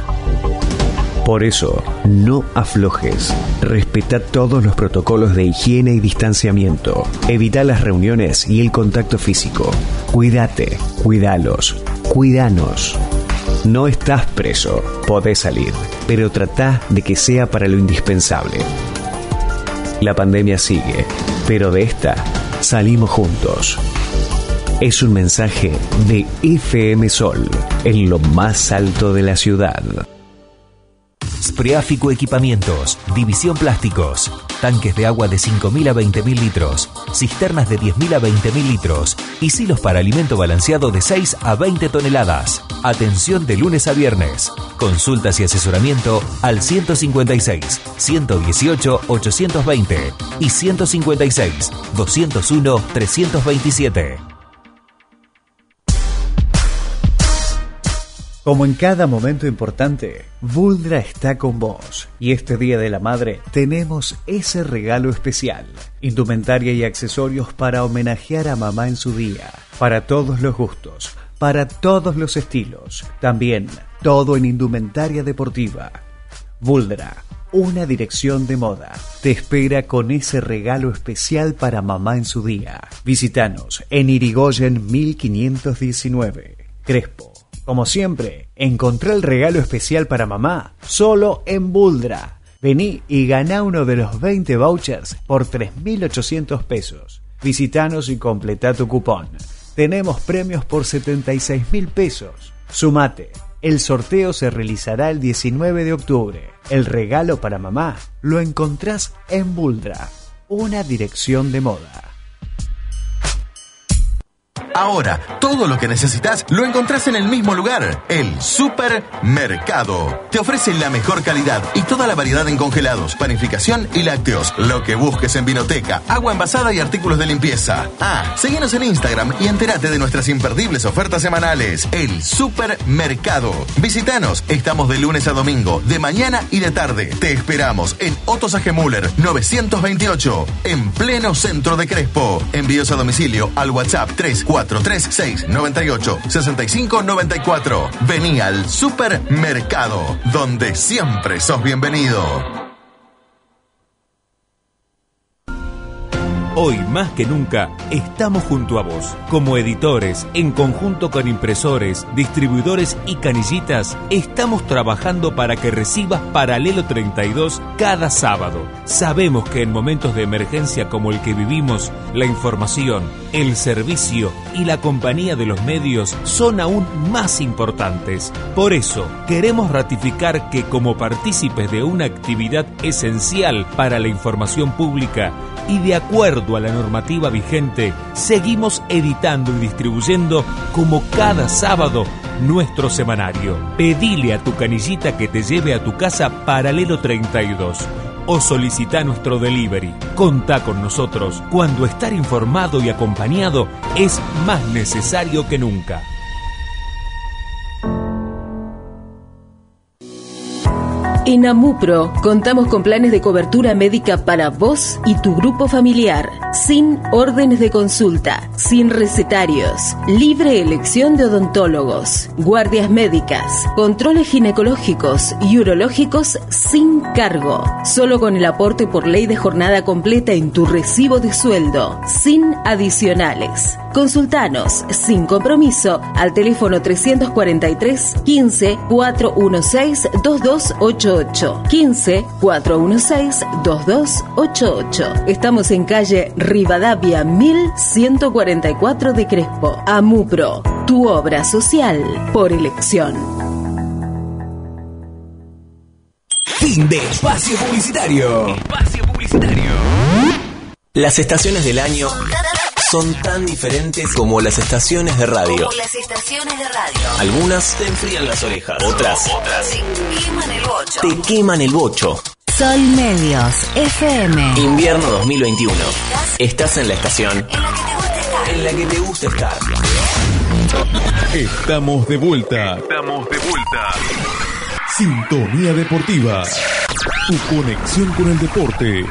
Por eso, no aflojes. Respeta todos los protocolos de higiene y distanciamiento. Evita las reuniones y el contacto físico. Cuídate, cuídalos, cuídanos. No estás preso, podés salir, pero trata de que sea para lo indispensable. La pandemia sigue, pero de esta salimos juntos. Es un mensaje de FM Sol, en lo más alto de la ciudad. Spreáfico Equipamientos, División Plásticos, tanques de agua de 5.000 a 20.000 litros, cisternas de 10.000 a 20.000 litros y silos para alimento balanceado de 6 a 20 toneladas. Atención de lunes a viernes. Consultas y asesoramiento al 156 118 820 y 156 201 327. Como en cada momento importante, Vuldra está con vos y este Día de la Madre tenemos ese regalo especial. Indumentaria y accesorios para homenajear a mamá en su día, para todos los gustos, para todos los estilos, también todo en indumentaria deportiva. Vuldra, una dirección de moda, te espera con ese regalo especial para mamá en su día. Visítanos en Irigoyen 1519, Crespo. Como siempre, encontré el regalo especial para mamá solo en Buldra. Vení y gana uno de los 20 vouchers por 3.800 pesos. Visítanos y completa tu cupón. Tenemos premios por 76.000 pesos. Sumate. El sorteo se realizará el 19 de octubre. El regalo para mamá lo encontrás en Buldra, una dirección de moda. Ahora, todo lo que necesitas lo encontrás en el mismo lugar, el Supermercado. Te ofrece la mejor calidad y toda la variedad en congelados, panificación y lácteos. Lo que busques en vinoteca, agua envasada y artículos de limpieza. Ah, síguenos en Instagram y entérate de nuestras imperdibles ofertas semanales. El Supermercado. Visítanos, estamos de lunes a domingo, de mañana y de tarde. Te esperamos en Otto Sagemuller 928, en pleno centro de Crespo. Envíos a domicilio al WhatsApp 34 436 98 65 94. Vení al supermercado, donde siempre sos bienvenido. Hoy más que nunca estamos junto a vos. Como editores, en conjunto con impresores, distribuidores y canillitas, estamos trabajando para que recibas Paralelo 32 cada sábado. Sabemos que en momentos de emergencia como el que vivimos, la información, el servicio y la compañía de los medios son aún más importantes. Por eso, queremos ratificar que como partícipes de una actividad esencial para la información pública y de acuerdo a la normativa vigente, seguimos editando y distribuyendo como cada sábado nuestro semanario. Pedile a tu canillita que te lleve a tu casa Paralelo 32 o solicita nuestro delivery. Contá con nosotros cuando estar informado y acompañado es más necesario que nunca. En Amupro contamos con planes de cobertura médica para vos y tu grupo familiar, sin órdenes de consulta, sin recetarios, libre elección de odontólogos, guardias médicas, controles ginecológicos y urológicos sin cargo, solo con el aporte por ley de jornada completa en tu recibo de sueldo, sin adicionales. Consultanos sin compromiso al teléfono 343 15 416 2288 15 416 2288. Estamos en calle Rivadavia 1144 de Crespo. Amupro, tu obra social por elección. Fin de espacio publicitario. Espacio publicitario. Las estaciones del año son tan diferentes como las estaciones de radio. Como las estaciones de radio. Algunas te enfrían las orejas, otras, Te queman el bocho. te queman el bocho. Sol Medios FM. Invierno 2021. Estás en la estación en la que te gusta estar. Estamos de vuelta. Estamos de vuelta. Sintonía Deportiva. Tu conexión con el deporte.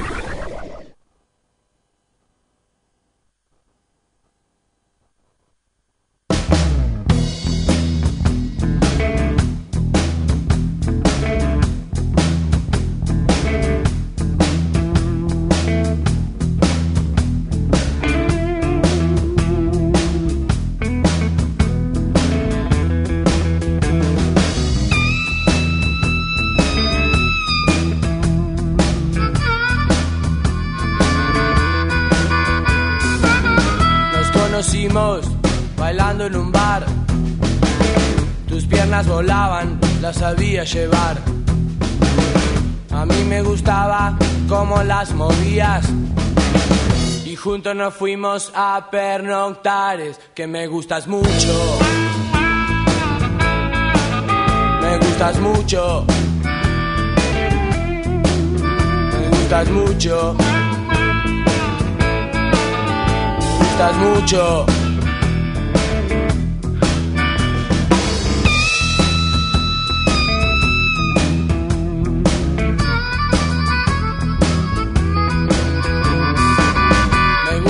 Juntos nos fuimos a pernoctares, que me gustas mucho. Me gustas mucho. Me gustas mucho. Me gustas mucho.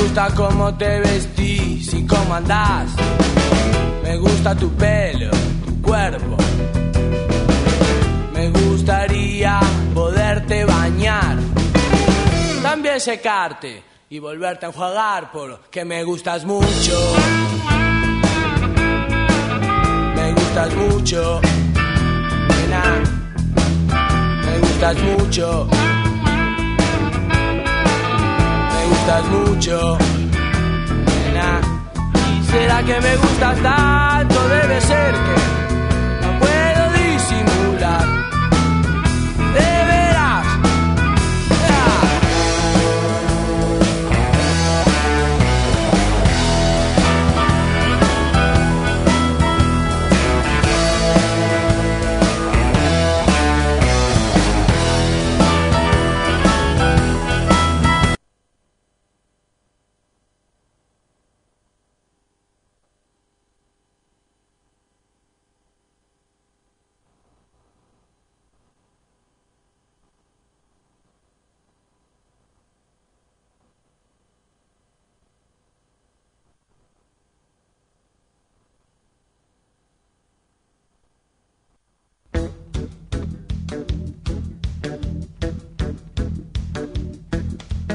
Gusta cómo te vestís y cómo andás. Me gusta tu pelo, tu cuerpo. Me gustaría poderte bañar. También secarte y volverte a enjuagar porque me gustas mucho. Me gustas mucho. Nena. Me gustas mucho. Gustas mucho. Nena. ¿Y será que me gustas tanto? Debe ser que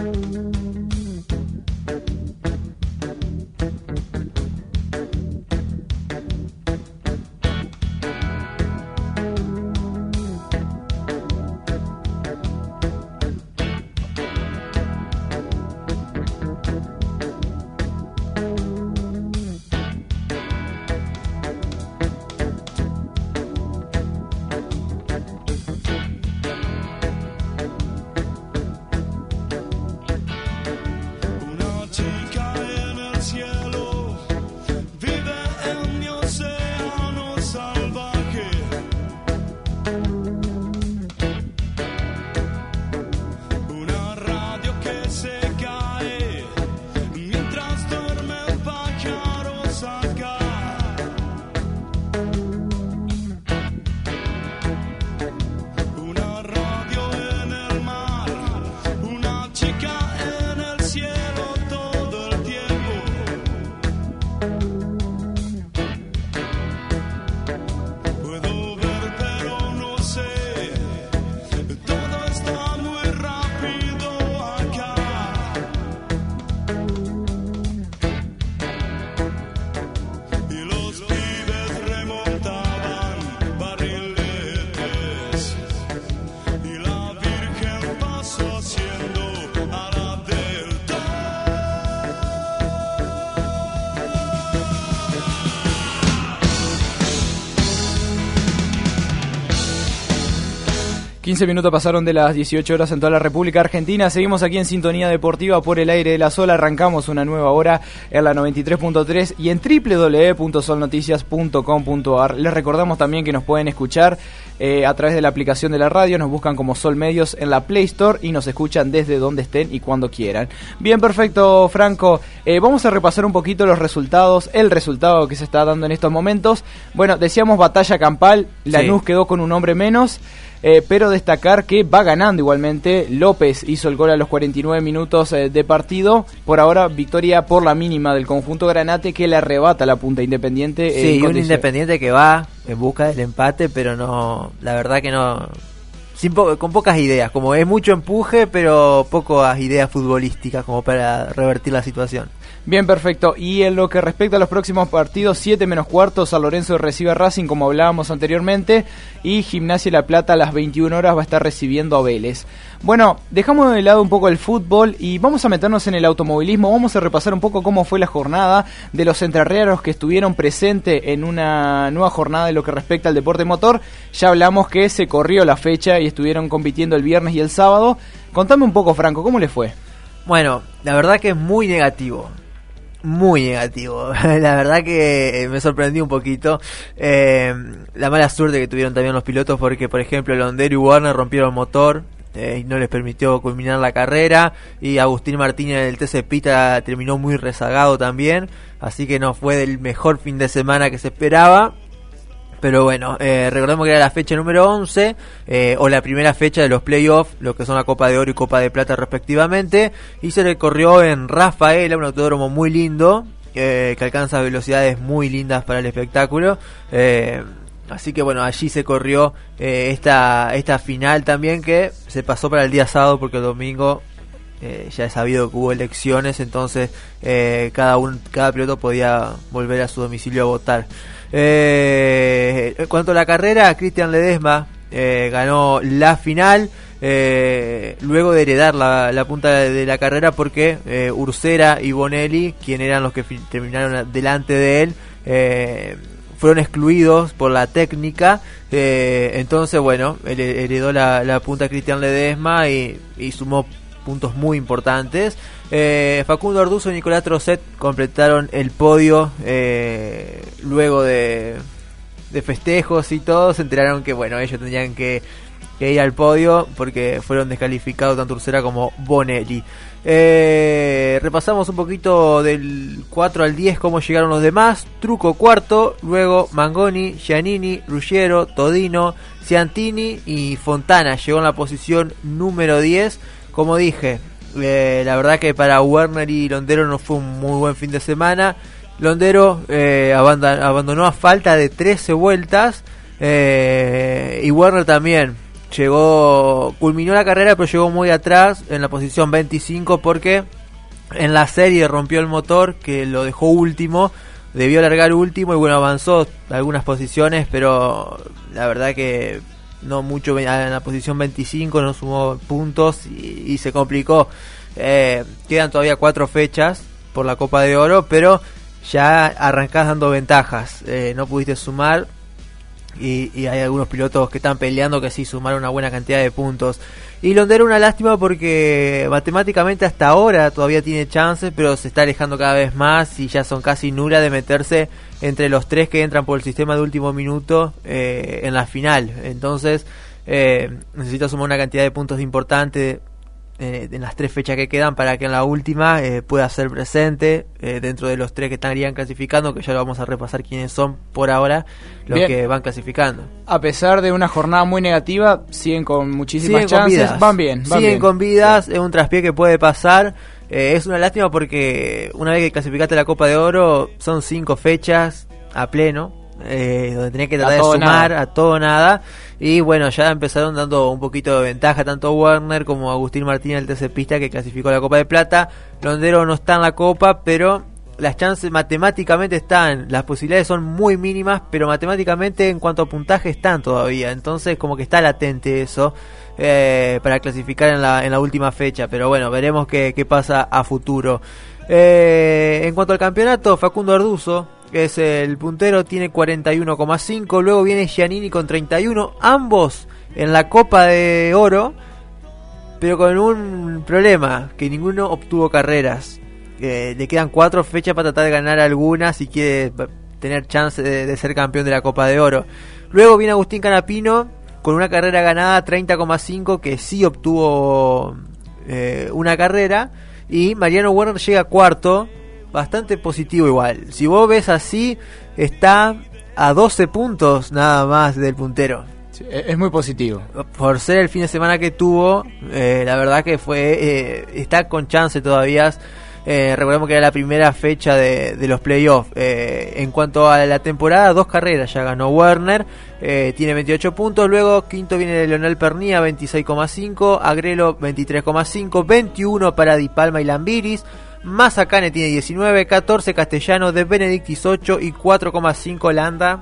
Una 15 minutos pasaron de las 18 horas en toda la República Argentina. Seguimos aquí en Sintonía Deportiva por el aire de la Sola. Arrancamos una nueva hora en la 93.3 y en www.solnoticias.com.ar. Les recordamos también que nos pueden escuchar eh, a través de la aplicación de la radio. Nos buscan como Sol Medios en la Play Store y nos escuchan desde donde estén y cuando quieran. Bien, perfecto, Franco. Eh, vamos a repasar un poquito los resultados, el resultado que se está dando en estos momentos. Bueno, decíamos batalla campal. Lanús quedó con un hombre menos. Eh, pero destacar que va ganando igualmente. López hizo el gol a los 49 minutos eh, de partido. Por ahora, victoria por la mínima del conjunto Granate que le arrebata la punta Independiente. Sí, en y un Independiente que va en busca del empate, pero no, la verdad que no, sin po- con pocas ideas, como es mucho empuje, pero pocas ideas futbolísticas como para revertir la situación. Bien, perfecto. Y en lo que respecta a los próximos partidos, 7 menos cuarto, San Lorenzo recibe Racing, como hablábamos anteriormente, y Gimnasia La Plata a las 21 horas va a estar recibiendo a Vélez. Bueno, dejamos de lado un poco el fútbol y vamos a meternos en el automovilismo. Vamos a repasar un poco cómo fue la jornada de los entrerreros que estuvieron presentes en una nueva jornada de lo que respecta al deporte motor. Ya hablamos que se corrió la fecha y estuvieron compitiendo el viernes y el sábado. Contame un poco, Franco, ¿cómo le fue? Bueno, la verdad que es muy negativo muy negativo. *laughs* la verdad que eh, me sorprendió un poquito. Eh, la mala suerte que tuvieron también los pilotos porque, por ejemplo, Londero y Warner rompieron el motor. Eh, y no les permitió culminar la carrera y Agustín Martínez del TC Pita terminó muy rezagado también así que no fue del mejor fin de semana que se esperaba pero bueno, eh, recordemos que era la fecha número 11 eh, o la primera fecha de los playoffs, lo que son la Copa de Oro y Copa de Plata respectivamente. Y se le corrió en Rafaela, un autódromo muy lindo, eh, que alcanza velocidades muy lindas para el espectáculo. así que bueno, allí se corrió esta, esta final también que se pasó para el día sábado porque el domingo ya he sabido que hubo elecciones, entonces cada, un, cada piloto podía volver a su domicilio a votar. Eh, en cuanto a la carrera, Cristian Ledesma eh, ganó la final. Eh, luego de heredar la, punta de, la carrera porque eh, Ursera y Bonelli, quien eran los que terminaron delante de él, fueron excluidos por la técnica. entonces, bueno, heredó la, punta Cristian Ledesma y, y sumó puntos muy importantes. Eh, Facundo Arduzo y Nicolás Trocet completaron el podio eh, luego de, de, festejos y todo. Se enteraron que bueno ellos tendrían que, ir al podio porque fueron descalificados tanto Ursera como Bonelli. Eh, repasamos un poquito del 4 al 10 cómo llegaron los demás. Truco cuarto, luego Mangoni, Giannini, Ruggiero, Todino, Ciantini y Fontana. Llegó en la posición número 10. Como dije, eh, la verdad que para Werner y Londero no fue un muy buen fin de semana. Londero eh, abandonó a falta de 13 vueltas eh, y Werner también llegó, culminó la carrera pero llegó muy atrás en la posición 25 porque en la serie rompió el motor que lo dejó último, debió largar último y bueno avanzó algunas posiciones pero la verdad que no mucho en la posición 25, no sumó puntos y, se complicó. Eh, quedan todavía cuatro fechas por la Copa de Oro, pero ya arrancás dando ventajas. Eh, no pudiste sumar y, y, hay algunos pilotos que están peleando que sí sumaron una buena cantidad de puntos. Y Londero una lástima porque matemáticamente hasta ahora todavía tiene chances, pero se está alejando cada vez más y ya son casi nulas de meterse entre los tres que entran por el sistema de último minuto eh, en la final. Entonces eh, necesita sumar una cantidad de puntos importante eh, en las tres fechas que quedan para que en la última eh, pueda ser presente dentro de los tres que estarían clasificando, que ya lo vamos a repasar quiénes son por ahora los que van clasificando. A pesar de una jornada muy negativa, siguen con muchísimas chances, van bien. siguen con vidas, es un traspié que puede pasar. Es una lástima porque una vez que clasificaste la Copa de Oro, son cinco fechas a pleno eh, donde tenía que tratar de sumar a todo nada. Y bueno, ya empezaron dando un poquito de ventaja tanto Warner como Agustín Martínez, el tercer pista que clasificó la Copa de Plata. Londero no está en la Copa, pero las chances matemáticamente están, las posibilidades son muy mínimas, pero matemáticamente en cuanto a puntaje están todavía. Entonces como que está latente eso eh, para clasificar en la, última fecha. Pero bueno, veremos qué, pasa a futuro. Eh, en cuanto al campeonato, Facundo Arduzo es el puntero, tiene 41,5. Luego viene Giannini con 31. Ambos en la Copa de Oro, pero con un problema, que ninguno obtuvo carreras. le quedan cuatro fechas para tratar de ganar algunas si quiere tener chance de, ser campeón de la Copa de Oro. Luego viene Agustín Canapino con una carrera ganada 30,5 que sí obtuvo eh, una carrera. Y Mariano Werner llega cuarto bastante positivo igual. Si vos ves así, está a 12 puntos nada más del puntero. E-, es muy positivo. Por ser el fin de semana que tuvo, eh, la verdad que fue eh, está con chance todavía. Eh, recordemos que era la primera fecha de, los playoffs. Eh, en cuanto a la temporada, dos carreras ya ganó Werner, tiene 28 puntos. Luego, quinto viene Leonel Pernía, 26,5. Agrelo, 23,5. 21 para Di Palma y Lambiris. Mazacane tiene 19, 14 Castellano, De Benedictis 8 y 4,5 Landa,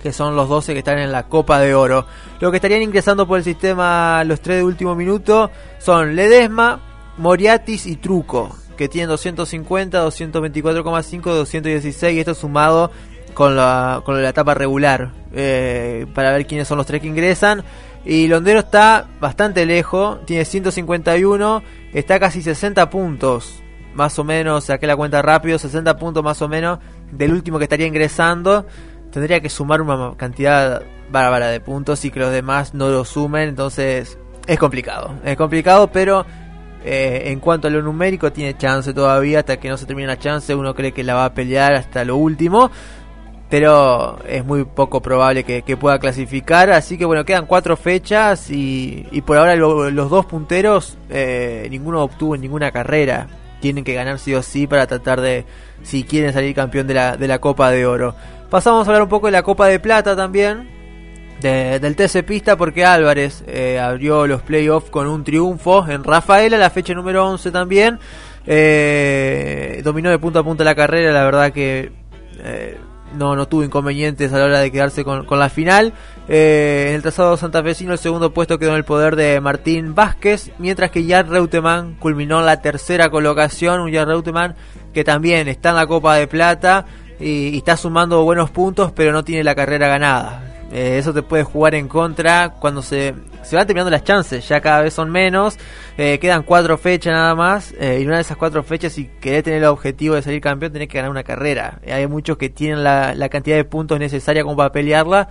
que son los 12 que están en la Copa de Oro. Los que estarían ingresando por el sistema los tres de último minuto son Ledesma, Moriatis y Truco, que tienen 250, 224,5, 216 y esto sumado con la, con la etapa regular eh, para ver quiénes son los tres que ingresan. Y Londero está bastante lejos, tiene 151, está casi 60 puntos, más o menos, saqué la cuenta rápido, 60 puntos más o menos del último que estaría ingresando. Tendría que sumar una cantidad bárbara de puntos y que los demás no lo sumen, entonces es complicado. Es complicado, pero eh, en cuanto a lo numérico tiene chance todavía, hasta que no se termine la chance, uno cree que la va a pelear hasta lo último pero es muy poco probable que, pueda clasificar. Así que bueno, quedan cuatro fechas y, por ahora los dos punteros, eh, ninguno obtuvo ninguna carrera. Tienen que ganar sí o sí para tratar de, si quieren salir campeón de la, de la Copa de Oro. Pasamos a hablar un poco de la Copa de Plata también. Del TC Pista porque Álvarez eh, abrió los playoffs con un triunfo en Rafaela, la fecha número 11 también. Eh, dominó de punta a punta la carrera, la verdad que no, no tuvo inconvenientes a la hora de quedarse con, la final. Eh, en el trazado santafesino el segundo puesto quedó en el poder de Martín Vázquez, mientras que Jan Reutemann culminó la tercera colocación, un Jan Reutemann que también está en la Copa de Plata y está sumando buenos puntos, pero no tiene la carrera ganada. Eh, eso te puede jugar en contra cuando se, se van terminando las chances, ya cada vez son menos, eh, quedan cuatro fechas nada más, eh, y una de esas cuatro fechas, si querés tener el objetivo de salir campeón, tenés que ganar una carrera. hay muchos que tienen la, la cantidad de puntos necesaria como para pelearla,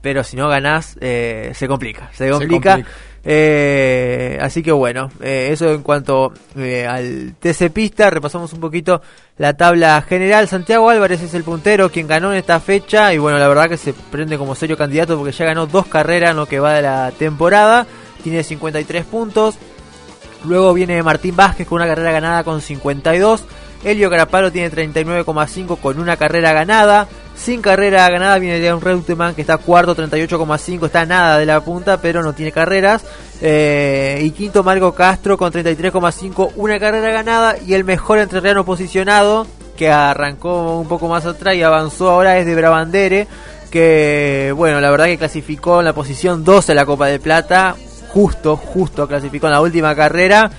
pero si no ganás, se complica, se complica. Eh, así que bueno, eh, eso en cuanto eh, al TC Pista, repasamos un poquito la tabla general. Santiago Álvarez es el puntero, quien ganó en esta fecha y bueno, la verdad que se prende como serio candidato porque ya ganó dos carreras en lo que va de la temporada, tiene 53 puntos. Luego viene Martín Vázquez con una carrera ganada con 52. Elio Carapalo tiene 39,5 con una carrera ganada. Sin carrera ganada viene de un Reutemann que está cuarto, 38,5, está nada de la punta, pero no tiene carreras. Eh, y quinto Marco Castro con 33,5, una carrera ganada. Y el mejor entrerriano posicionado, que arrancó un poco más atrás y avanzó ahora, es de Brabandere. Que, bueno, la verdad que clasificó en la posición 12 de la Copa de Plata. Justo, justo clasificó en la última carrera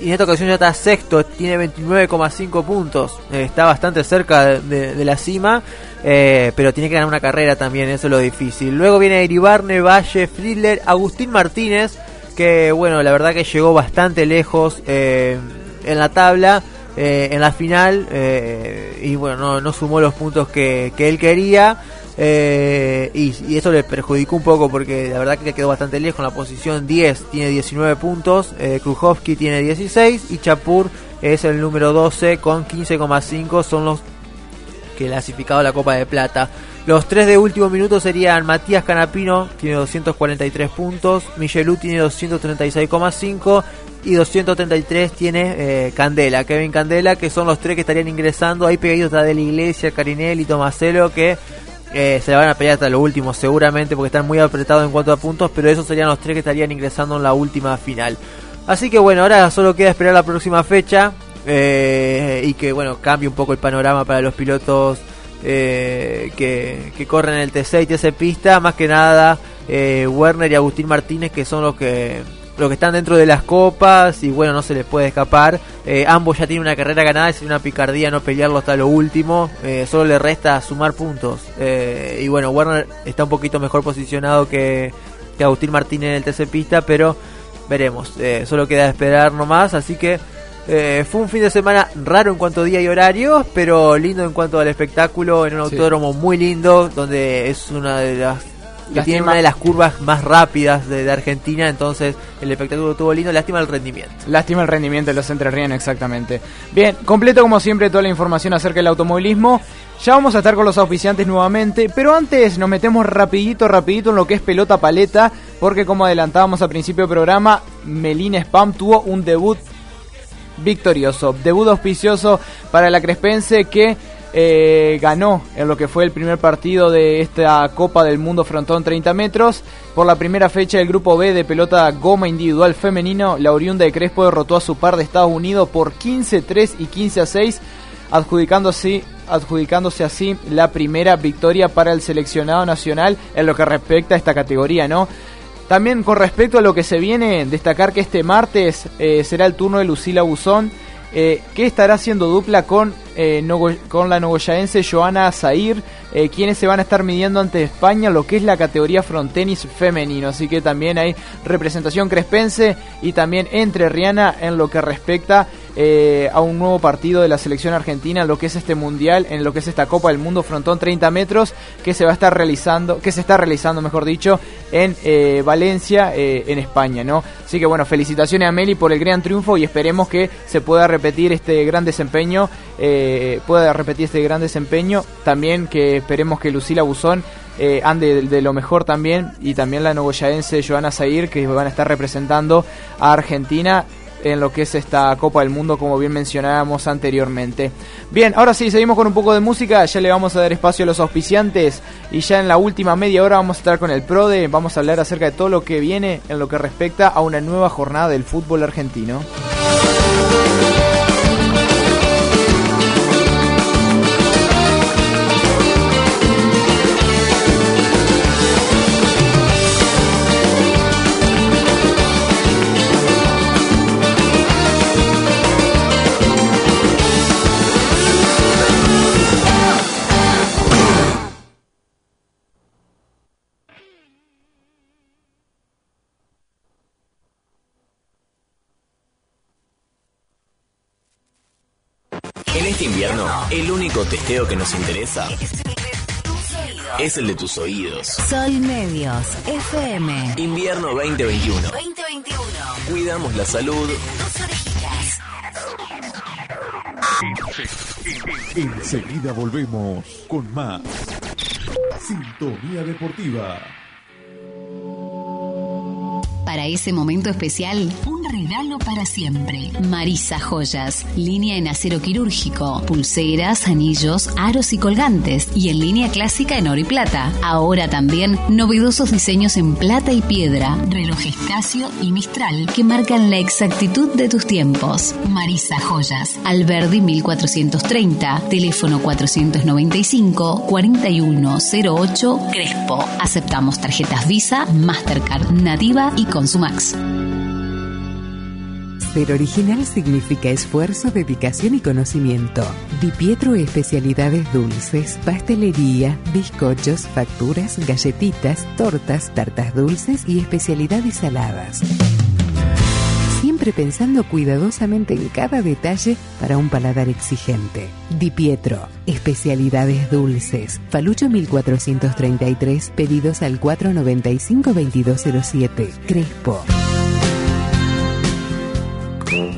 y en esta ocasión ya está sexto, tiene 29,5 puntos, eh, está bastante cerca de, la cima, eh, pero tiene que ganar una carrera también, eso es lo difícil. Luego viene Iribarne, Valle, Friedler, Agustín Martínez, que bueno, la verdad que llegó bastante lejos eh, en la tabla. en la final y bueno no, no sumó los puntos que, que él quería eh, y, eso le perjudicó un poco porque la verdad que quedó bastante lejos. En la posición 10 tiene 19 puntos, eh, tiene 16 y Chapur es el número 12 con 15,5. Son los que clasificado la Copa de Plata. Los tres de último minuto serían Matías Canapino, tiene 243 puntos, Michelú tiene 236,5 y 233 tiene eh, Candela, Kevin Candela, que son los tres que estarían ingresando. Ahí pegaditos de la Iglesia, Carinelli, Tomaselo, que eh, se la van a pelear hasta lo último seguramente porque están muy apretados en cuanto a puntos, pero esos serían los tres que estarían ingresando en la última final. Así que bueno, ahora solo queda esperar la próxima fecha eh, y que bueno, cambie un poco el panorama para los pilotos eh, que, que, corren el T6 y TC Pista, más que nada Werner y Agustín Martínez que son los que los que están dentro de las copas y bueno, no se les puede escapar. Eh, ambos ya tienen una carrera ganada, es una picardía no pelearlo hasta lo último. Eh, solo le resta sumar puntos. Eh, y bueno, Werner está un poquito mejor posicionado que, que Agustín Martínez en el TC Pista, pero veremos. solo queda esperar nomás, así que fue un fin de semana raro en cuanto a día y horarios, pero lindo en cuanto al espectáculo en un autódromo muy lindo, donde es una de las que tiene una de las curvas más rápidas de, Argentina, entonces el espectáculo estuvo lindo, lástima el rendimiento. Lástima el rendimiento de los entrerrianos, exactamente. Bien, completo como siempre toda la información acerca del automovilismo. Ya vamos a estar con los auspiciantes nuevamente, pero antes nos metemos rapidito, rapidito en lo que es pelota paleta, porque como adelantábamos al principio del programa, Melina Spam tuvo un debut victorioso, debut auspicioso para la Crespense que eh, ganó en lo que fue el primer partido de esta Copa del Mundo Frontón 30 metros. Por la primera fecha del grupo B de pelota goma individual femenino, la oriunda de Crespo derrotó a su par de Estados Unidos por 15-3 y 15-6, adjudicándose, adjudicándose así la primera victoria para el seleccionado nacional en lo que respecta a esta categoría, ¿no? También con respecto a lo que se viene, destacar que este martes eh, será el turno de Lucila Buzón, eh, que estará haciendo dupla con, eh, con la nogoyaense Joana Zair, eh, quienes se van a estar midiendo ante España lo que es la categoría frontenis femenino. Así que también hay representación crespense y también entre Rihanna en lo que respecta eh, a un nuevo partido de la selección argentina en lo que es este mundial, en lo que es esta Copa del Mundo Frontón 30 metros que se va a estar realizando, que se está realizando, mejor dicho, en eh, Valencia, eh, en España, ¿no? Así que bueno, felicitaciones a Meli por el gran triunfo y esperemos que se pueda repetir este gran desempeño, pueda repetir este gran desempeño, también que esperemos que Lucila Buzón ande de, lo mejor también y también la nogoyaense Joana Zair que van a estar representando a Argentina en lo que es esta Copa del Mundo, como bien mencionábamos anteriormente. Bien, ahora sí, seguimos con un poco de música, ya le vamos a dar espacio a los auspiciantes y ya en la última media hora vamos a estar con el PRODE, vamos a hablar acerca de todo lo que viene en lo que respecta a una nueva jornada del fútbol argentino. El único testeo que nos interesa es el de tus oídos. Sol Medios, FM. Invierno 2021. 2021. Cuidamos la salud. Enseguida volvemos con más. Sintonía Deportiva. Para ese momento especial, regalo para siempre. Marisa Joyas, línea en acero quirúrgico, pulseras, anillos, aros y colgantes, y en línea clásica en oro y plata. Ahora también novedosos diseños en plata y piedra, relojes Casio y Mistral que marcan la exactitud de tus tiempos. Marisa Joyas, Alberdi 1430, teléfono 495 4108 Crespo. Aceptamos tarjetas Visa, Mastercard, Nativa y con Consumax. Ser original significa esfuerzo, dedicación y conocimiento. Di Pietro especialidades dulces, pastelería, bizcochos, facturas, galletitas, tortas, tartas dulces y especialidades saladas. Siempre pensando cuidadosamente en cada detalle para un paladar exigente. Di Pietro, especialidades dulces. Falucho 1433, pedidos al 495-2207. Crespo.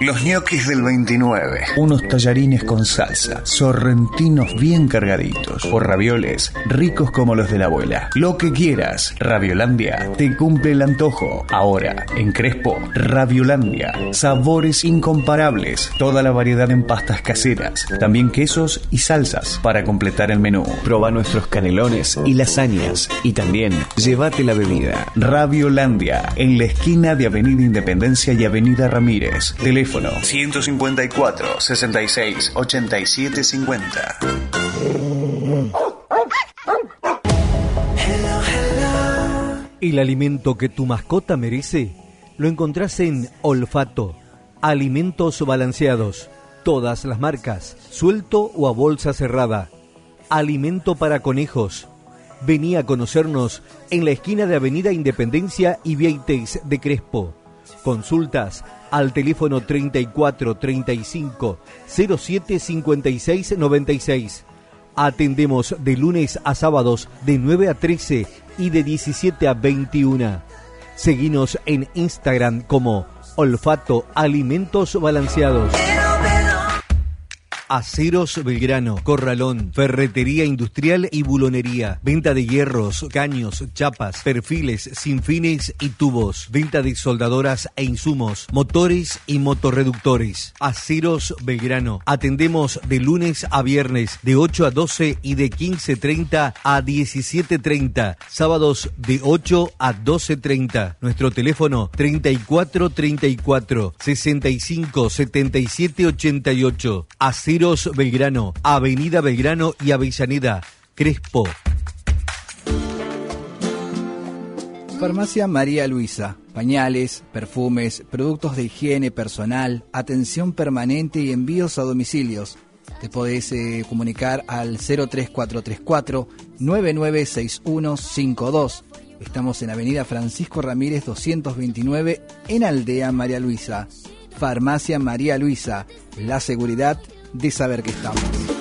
Los ñoquis del 29. Unos tallarines con salsa, sorrentinos bien cargaditos, o ravioles ricos como los de la abuela. Lo que quieras, Raviolandia te cumple el antojo. Ahora, en Crespo, Raviolandia. Sabores incomparables, toda la variedad en pastas caseras, también quesos y salsas para completar el menú. Proba nuestros canelones y lasañas y también llévate la bebida. Raviolandia, en la esquina de Avenida Independencia y Avenida Ramírez. Teléfono 154 66 87 50. El alimento que tu mascota merece lo encontrás en Olfato. Alimentos balanceados. Todas las marcas. Suelto o a bolsa cerrada. Alimento para conejos. Vení a conocernos en la esquina de Avenida Independencia y Vieitex de Crespo. Consultas al teléfono 34 35 07 56 96. Atendemos de lunes a sábados de 9 a 13 y de 17 a 21. Seguinos en Instagram como Olfato Alimentos Balanceados. Aceros Belgrano, Corralón, Ferretería Industrial y Bulonería. Venta de hierros, caños, chapas, perfiles, sinfines y tubos. Venta de soldadoras e insumos, motores y motorreductores. Aceros Belgrano. Atendemos de lunes a viernes de 8 a 12 y de 15.30 a 17.30. Sábados de 8 a 12.30. Nuestro teléfono 3434 65 77 88. Aceros Belgrano, Avenida Belgrano y Avellaneda, Crespo. Farmacia María Luisa. Pañales, perfumes, productos de higiene personal, atención permanente y envíos a domicilios. Te podés eh, comunicar al 03434 996152. Estamos en Avenida Francisco Ramírez 229 en Aldea María Luisa. Farmacia María Luisa. La seguridad de saber que estamos.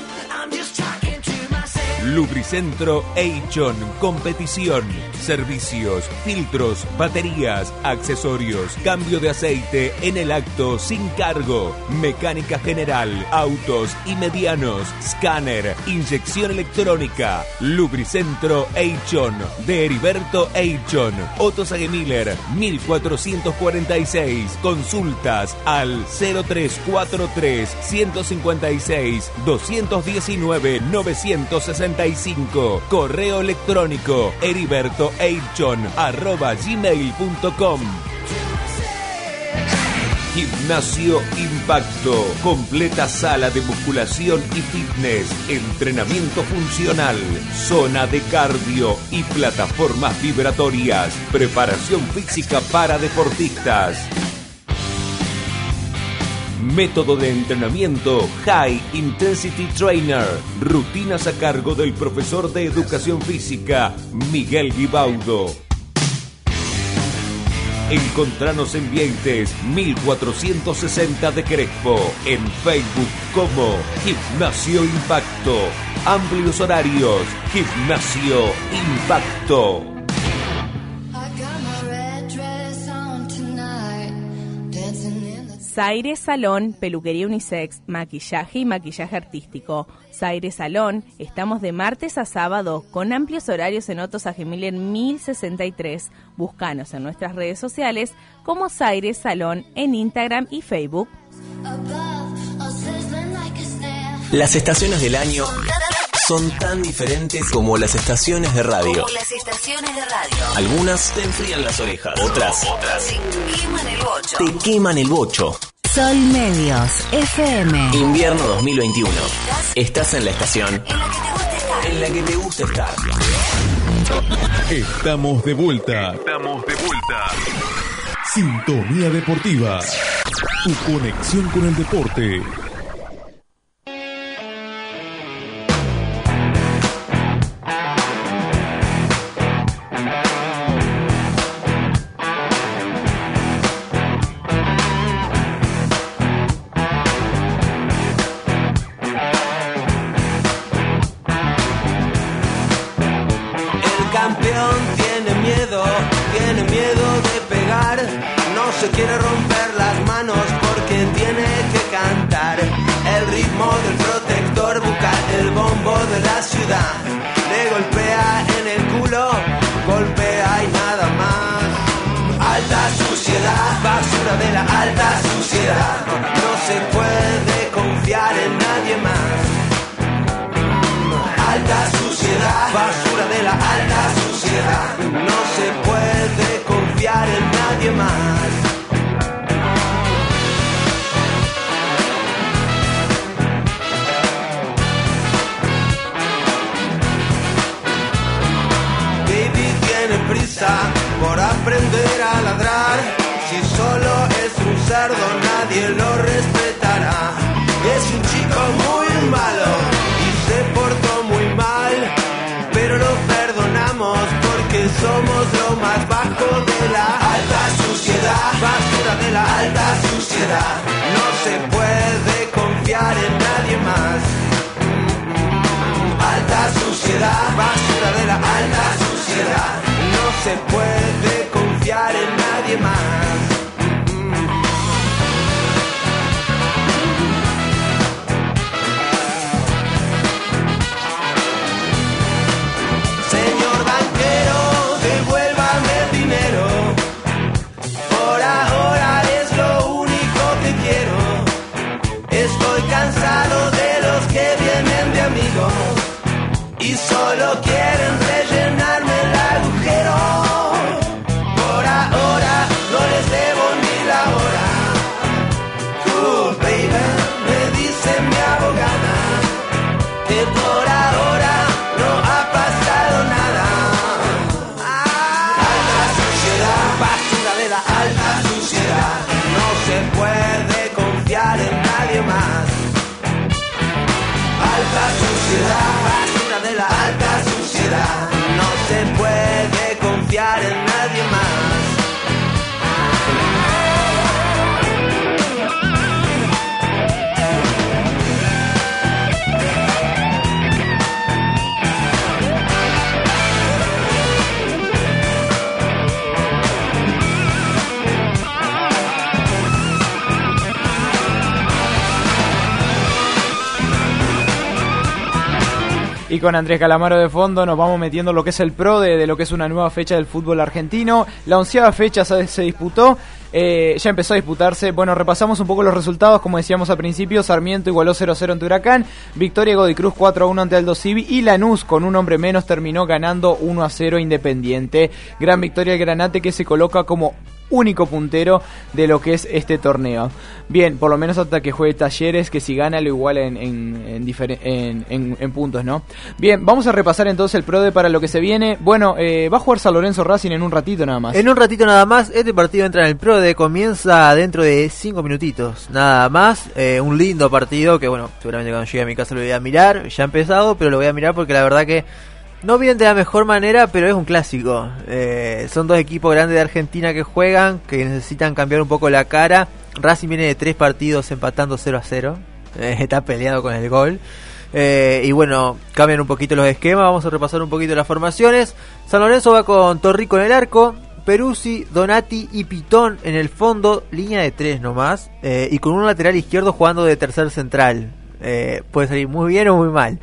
Lubricentro Eichon, competición, servicios, filtros, baterías, accesorios, cambio de aceite en el acto sin cargo, mecánica general, autos y medianos, escáner, inyección electrónica, Lubricentro Eichon, de Heriberto Eichon, Otto Sagemiller, 1446, consultas al 0343 156 219 960 Correo electrónico heribertoeichon arroba. Gimnasio Impacto. Completa sala de musculación y fitness. Entrenamiento funcional. Zona de cardio y plataformas vibratorias. Preparación física para deportistas. Método de entrenamiento High Intensity Trainer. Rutinas a cargo del profesor de educación física Miguel Guibaudo. Encontranos en Vieites 1460 de Crespo. En Facebook como Gimnasio Impacto. Amplios horarios. Gimnasio Impacto. Zaire Salón, peluquería unisex, maquillaje y maquillaje artístico. Zaire Salón, estamos de martes a sábado con amplios horarios en Otto Sajemiller 1063. Búscanos en nuestras redes sociales como Zaire Salón en Instagram y Facebook. Las estaciones del año son tan diferentes como las estaciones de radio. Como las estaciones de radio. Algunas te enfrían las orejas, otras, otras Te queman el bocho. te queman el bocho. Sol Medios, FM. Invierno 2021. Estás en la estación en la que te gusta estar. Estamos de vuelta. Estamos de vuelta. Sintonía Deportiva. Tu conexión con el deporte. Le golpea en el culo, golpea y nada más. Alta suciedad, basura de la alta suciedad. No se puede confiar en nadie por aprender a ladrar. Si solo es un cerdo, nadie lo respetará. Es un chico muy malo y se portó muy mal, pero lo perdonamos porque somos lo más bajo de la alta suciedad, basura de la alta suciedad. No se puede confiar en nadie más. Alta suciedad, basura de la alta suciedad. Se puede confiar en nadie más. Con Andrés Calamaro de fondo nos vamos metiendo en lo que es el pro de, lo que es una nueva fecha del fútbol argentino. La onceava fecha se, se disputó, eh, ya empezó a disputarse. Bueno, repasamos un poco los resultados, como decíamos al principio. Sarmiento igualó 0-0 ante Huracán, Victoria Godicruz 4-1 ante Aldo Civi y Lanús con un hombre menos terminó ganando 1-0 Independiente. Gran victoria el Granate que se coloca como único puntero de lo que es este torneo. Bien, por lo menos hasta que juegue Talleres, que si gana lo iguala en, en, en, en puntos, ¿no? Bien, vamos a repasar entonces el PRODE para lo que se viene. Bueno, eh, va a jugar San Lorenzo Racing en un ratito nada más. En un ratito nada más, este partido entra en el PRODE, comienza dentro de 5 minutitos, nada más. Eh, un lindo partido que, bueno, seguramente cuando llegue a mi casa lo voy a mirar. Ya ha empezado, pero lo voy a mirar porque la verdad que no viene de la mejor manera, pero es un clásico. Eh, son dos equipos grandes de Argentina que juegan, que necesitan cambiar un poco la cara. Racing viene de tres partidos empatando 0 a 0. Eh, está peleado con el gol. Eh, y bueno, cambian un poquito los esquemas. Vamos a repasar un poquito las formaciones. San Lorenzo va con Torrico en el arco. Peruzzi, Donati y Pitón en el fondo, línea de tres nomás, eh, y con un lateral izquierdo jugando de tercer central. Eh, puede salir muy bien o muy mal.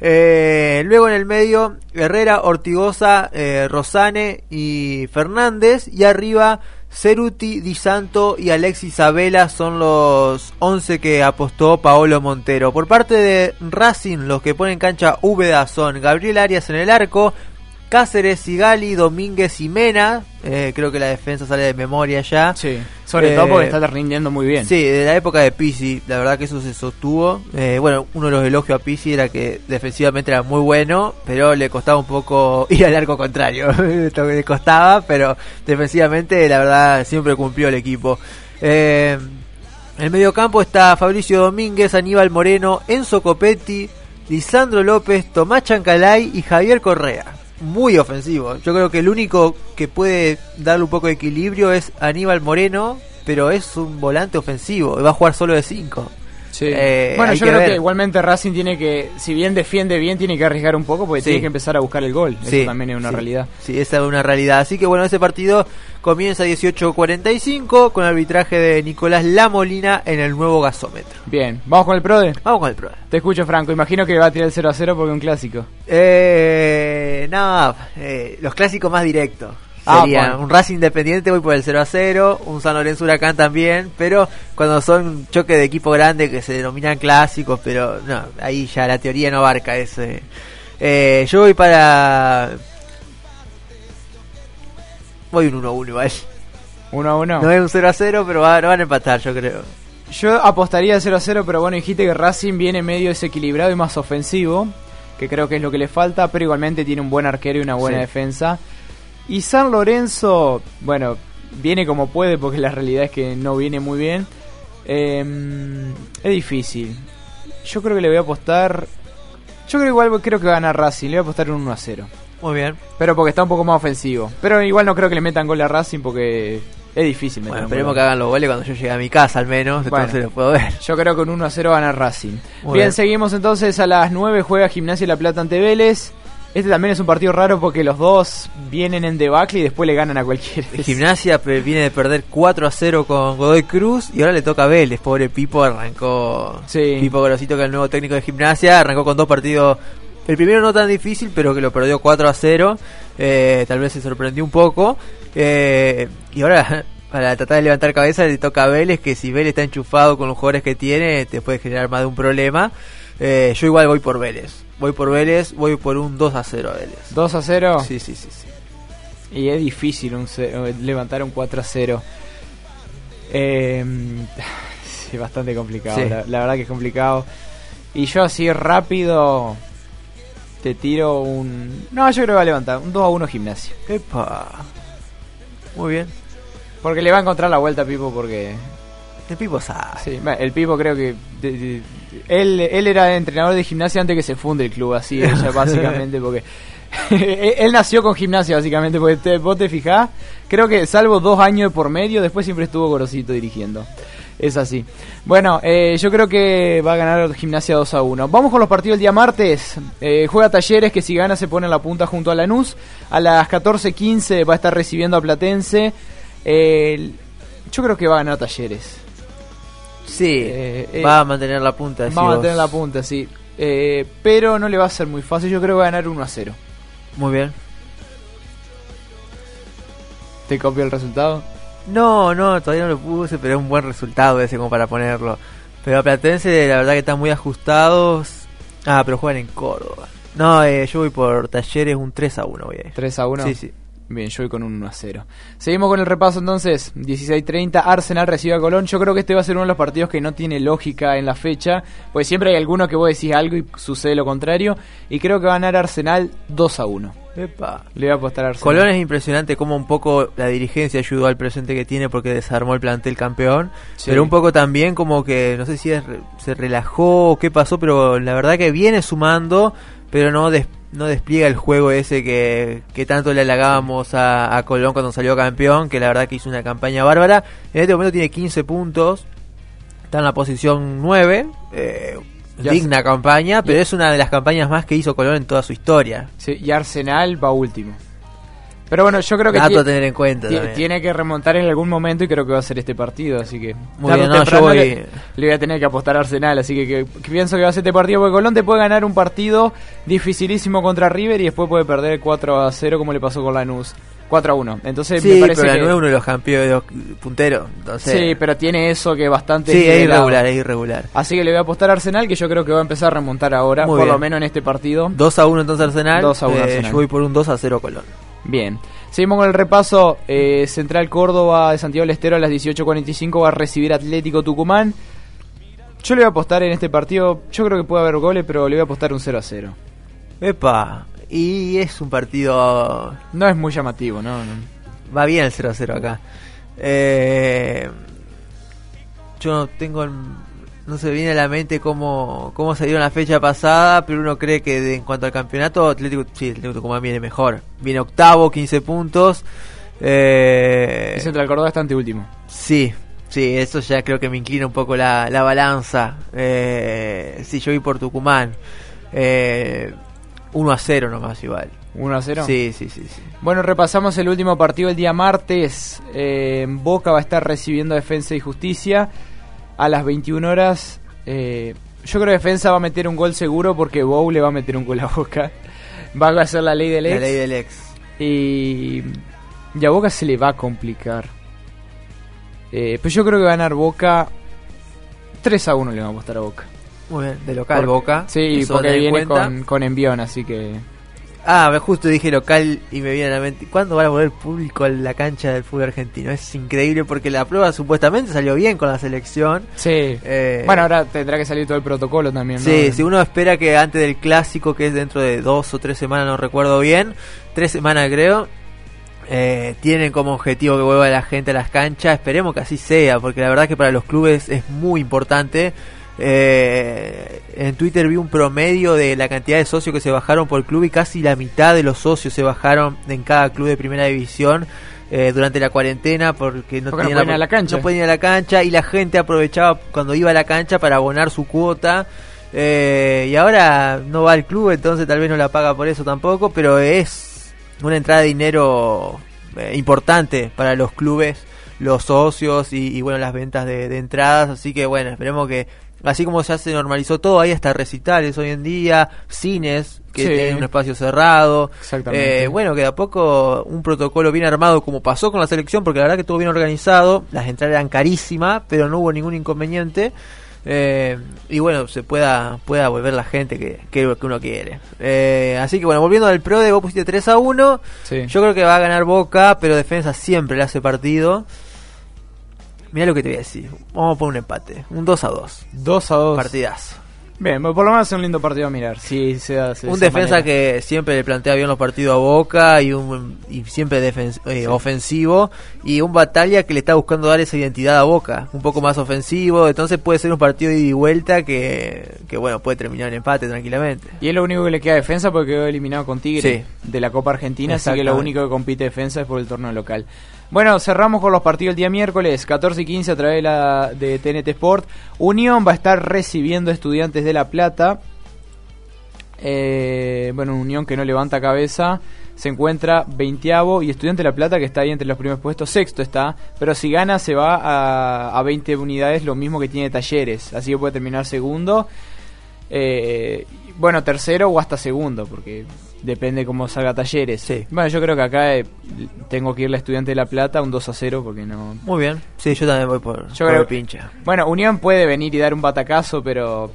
Eh, luego en el medio, Herrera, Ortigosa, eh, Rosane y Fernández. Y arriba, Ceruti, Di Santo y Alexis Abela son los 11 que apostó Paolo Montero. Por parte de Racing, los que ponen cancha Úbeda son Gabriel Arias en el arco, Cáceres, Sigali, Domínguez y Mena. Eh, creo que la defensa sale de memoria ya. Sí, sobre Eh, todo porque está rindiendo muy bien. Sí, de la época de Pizzi, la verdad que eso se sostuvo. Eh, bueno, uno de los elogios a Pizzi era que defensivamente era muy bueno, pero le costaba un poco *laughs* ir al arco contrario. *laughs* Lo que le costaba, pero defensivamente la verdad siempre cumplió el equipo. Eh, en el medio campo está Fabricio Domínguez, Aníbal Moreno, Enzo Copetti, Lisandro López, Tomás Chancalay y Javier Correa. Muy ofensivo. Yo creo que el único que puede darle un poco de equilibrio es Aníbal Moreno, pero es un volante ofensivo. Va a jugar solo de 5. Sí. bueno, yo creo que igualmente Racing tiene que, si bien defiende bien, tiene que arriesgar un poco porque Sí. tiene que empezar a buscar el gol. Sí, Eso también es una sí. realidad. Sí, esa es una realidad. Así que bueno, ese partido comienza a 18.45 con arbitraje de Nicolás Lamolina en el nuevo gasómetro. Bien, ¿vamos con el PRODE? Vamos con el PRODE. Te escucho, Franco. Imagino que va a tirar el 0 a 0 porque es un clásico. Eh, no, eh, los clásicos más directos. Ah, Serían bueno. un Racing Independiente voy por el 0 a 0, un San Lorenzo Huracán también, pero cuando son choques de equipo grande que se denominan clásicos, pero no, ahí ya la teoría no abarca ese. Eh, yo voy para... Voy un 1-1 igual. 1 a 1. No es un 0 a 0, pero va- van a empatar, yo creo. Yo apostaría 0 a 0, pero bueno, dijiste que Racing viene medio desequilibrado y más ofensivo, que creo que es lo que le falta, pero igualmente tiene un buen arquero y una buena Sí. defensa. Y San Lorenzo, bueno, viene como puede porque la realidad es que no viene muy bien. Eh, es difícil. Yo creo que le voy a apostar. Yo creo igual creo que va a ganar Racing, le voy a apostar un 1 a 0. Muy bien. Pero porque está un poco más ofensivo. Pero igual no creo que le metan gol a Racing porque es difícil meter Bueno, un esperemos gol. que hagan los goles cuando yo llegue a mi casa al menos, Bueno. entonces lo puedo ver. Yo creo que con 1 a 0 gana Racing. Muy bien, bien. seguimos entonces a las 9 juega Gimnasia La Plata ante Vélez. Este también es un partido raro porque los dos vienen en debacle y después le ganan a cualquiera. Gimnasia viene de perder 4 a 0 con Godoy Cruz y ahora le toca a Vélez. Pobre Pipo arrancó. Pipo Grosito, que es el nuevo técnico de Gimnasia, arrancó con dos partidos. El primero no tan difícil, pero que lo perdió 4 a 0. Eh, tal vez se sorprendió un poco. Eh, y ahora *laughs* para tratar de levantar cabeza le toca a Vélez, que si Vélez está enchufado con los jugadores que tiene, te puede generar más de un problema. Eh, yo igual voy por Vélez. Voy por Vélez, voy por un 2 a 0 a Vélez. 2 a 0. Sí, sí, sí. sí. Y es difícil un ce- eh, levantar un 4 a 0. Eh, *laughs* sí, bastante complicado. Sí. La, la verdad que es complicado. Y yo así rápido te tiro un... No, yo creo que va a levantar. Un 2 a 1 gimnasio. Epa. Muy bien. Porque le va a encontrar la vuelta a Pipo porque... El Pipo sabe. Sí, el Pipo creo que... de- de- él, él era entrenador de gimnasia antes que se funde el club, así, ella, *laughs* básicamente, porque... *laughs* él nació con gimnasia, básicamente, porque te- vos te fijás, creo que salvo dos años por medio, después siempre estuvo Gorosito dirigiendo. Es así. Bueno, eh, yo creo que va a ganar Gimnasia 2 a 1. Vamos con los partidos del día martes. Eh, juega Talleres, que si gana se pone en la punta junto a Lanús. A las 14.15 va a estar recibiendo a Platense. Eh, yo creo que va a ganar Talleres. Sí, Eh, eh, va a mantener la punta. Va a mantener la punta, sí. Eh, pero no le va a ser muy fácil. Yo creo que va a ganar 1 a 0. Muy bien. ¿Te copio el resultado? No, no, todavía no lo puse, pero es un buen resultado ese como para ponerlo. Pero a Platense la verdad que están muy ajustados. Ah, pero juegan en Córdoba. No, eh, yo voy por Talleres un 3 a 1 voy a ir. 3 a 1. Sí, sí. Bien, yo voy con un 1 a 0. Seguimos con el repaso entonces. 16-30, Arsenal recibe a Colón. Yo creo que este va a ser uno de los partidos que no tiene lógica en la fecha. Pues siempre hay alguno que vos decís algo y sucede lo contrario. Y creo que va a ganar Arsenal 2 a 1. Epa. Le voy a apostar a Arsenal. Colón es impresionante como un poco la dirigencia ayudó al presente que tiene porque desarmó el plantel campeón, Sí. pero un poco también como que no sé si es re- se relajó o qué pasó, pero la verdad que viene sumando, pero no des- no despliega el juego ese que, que tanto le halagábamos a, a Colón cuando salió campeón, que la verdad que hizo una campaña bárbara. En este momento tiene 15 puntos, está en la posición 9, eh, digna campaña, pero es una de las campañas más que hizo Colón en toda su historia. Sí, y Arsenal va último. Pero bueno, yo creo que Dato a tener en cuenta tiene que remontar en algún momento y creo que va a ser este partido, así que Muy bien, no, yo voy- le, le voy a tener que apostar a Arsenal, así que, que- que pienso que va a ser este partido porque Colón te puede ganar un partido dificilísimo contra River y después puede perder 4 a 0 como le pasó con Lanús. 4 a 1. Entonces Sí, me parece pero que no es uno de los campeones, de los punteros. Entonces, Sí, pero tiene eso que bastante Sí, es irregular, es irregular. Así que le voy a apostar a Arsenal que yo creo que va a empezar a remontar ahora, Muy por lo bien. menos en este partido. 2 a 1 entonces Arsenal. 2 a 1 eh, Arsenal. Yo voy por un 2 a 0 Colón. Bien. Seguimos con el repaso. Eh, Central Córdoba de Santiago del Estero a las 18.45 va a recibir Atlético Tucumán. Yo le voy a apostar en este partido. Yo creo que puede haber goles, pero le voy a apostar un 0 a 0. Epa, y es un partido. No es muy llamativo, ¿no? no. Va bien el 0 a 0 acá. Eh, yo tengo. el- No se viene a la mente cómo, cómo se dio en la fecha pasada, pero uno cree que de- en cuanto al campeonato, Atlético, sí, Atlético Tucumán viene mejor. Viene octavo, 15 puntos. Eh, Y Central Córdoba está ante último. Sí, sí, eso ya creo que me inclina un poco la, la balanza. Eh, sí, yo vi por Tucumán. Eh, 1 a 0 nomás igual. 1 a 0. Sí, sí, sí, sí. Bueno, repasamos el último partido el día martes. Eh, Boca va a estar recibiendo Defensa y Justicia a las 21 horas. Eh, yo creo que Defensa va a meter un gol seguro porque Bow le va a meter un gol a Boca. *laughs* Va a hacer la ley del ex. La ley del ex. Y, y a Boca se le va a complicar. Eh, pero yo creo que va a ganar Boca 3 a 1 le va a apostar a Boca. Muy bien, de local Por- Boca. Sí, Eso porque viene con, con envión, así que... Ah, me justo dije local y me viene a la mente. ¿Cuándo va a volver público a la cancha del fútbol argentino? Es increíble porque la prueba supuestamente salió bien con la selección. Sí. Eh, bueno, ahora tendrá que salir todo el protocolo también, ¿no? Sí, si uno espera que antes del clásico, que es dentro de dos o tres semanas, no recuerdo bien, tres semanas creo, eh, tienen como objetivo que vuelva la gente a las canchas. Esperemos que así sea, porque la verdad que para los clubes es muy importante. Eh, en Twitter vi un promedio de la cantidad de socios que se bajaron por club y casi la mitad de los socios se bajaron en cada club de primera división. eh, durante la cuarentena porque no Porque no pueden ir a la cancha. no pueden ir a la cancha y la gente aprovechaba cuando iba a la cancha para abonar su cuota eh, y ahora no va al club entonces tal vez no la paga por eso tampoco pero es una entrada de dinero eh, importante para los clubes los socios y, y, bueno las ventas de, de entradas así que bueno esperemos que así como ya se normalizó todo, hay hasta recitales hoy en día, cines que Sí. tienen un espacio cerrado. Exactamente. Eh, bueno, que de a poco un protocolo bien armado, como pasó con la selección, porque la verdad que estuvo bien organizado, las entradas eran carísimas, pero no hubo ningún inconveniente. Eh, y bueno, se pueda, pueda volver la gente que, que, que uno quiere. Eh, así que bueno, volviendo al pro de vos pusiste 3 a 1. Sí. Yo creo que va a ganar Boca, pero defensa siempre le hace partido. Mira lo que te voy a decir. Vamos a poner un empate. Un 2 a 2. 2 a 2. Partidazo. Bien, por lo menos es un lindo partido a mirar. Sí, se de un defensa manera. que siempre le plantea bien los partidos a Boca y un y siempre defen- eh, ofensivo y un batalla que le está buscando dar esa identidad a Boca, un poco más ofensivo, entonces puede ser un partido de ida y vuelta que, que bueno, puede terminar en empate tranquilamente. Y es lo único que le queda defensa porque quedó eliminado con Tigre Sí. de la Copa Argentina, así que lo único que compite defensa es por el torneo local. Bueno, cerramos con los partidos el día miércoles, 14 y 15 a través de, la, de TNT Sport. Unión va a estar recibiendo estudiantes de La Plata. Eh, bueno, Unión que no levanta cabeza. Se encuentra veinteavo y Estudiante de La Plata que está ahí entre los primeros puestos, sexto está. Pero si gana se va a, a 20 unidades, lo mismo que tiene Talleres. Así que puede terminar segundo. Eh, bueno, tercero o hasta segundo, porque depende cómo salga Talleres. Bueno, yo creo que acá eh, tengo que irle a Estudiante de La Plata un 2 a 0 porque no... Muy bien. Sí, yo también voy por, Yo por creo el pincha. Bueno, Unión puede venir y dar un batacazo, pero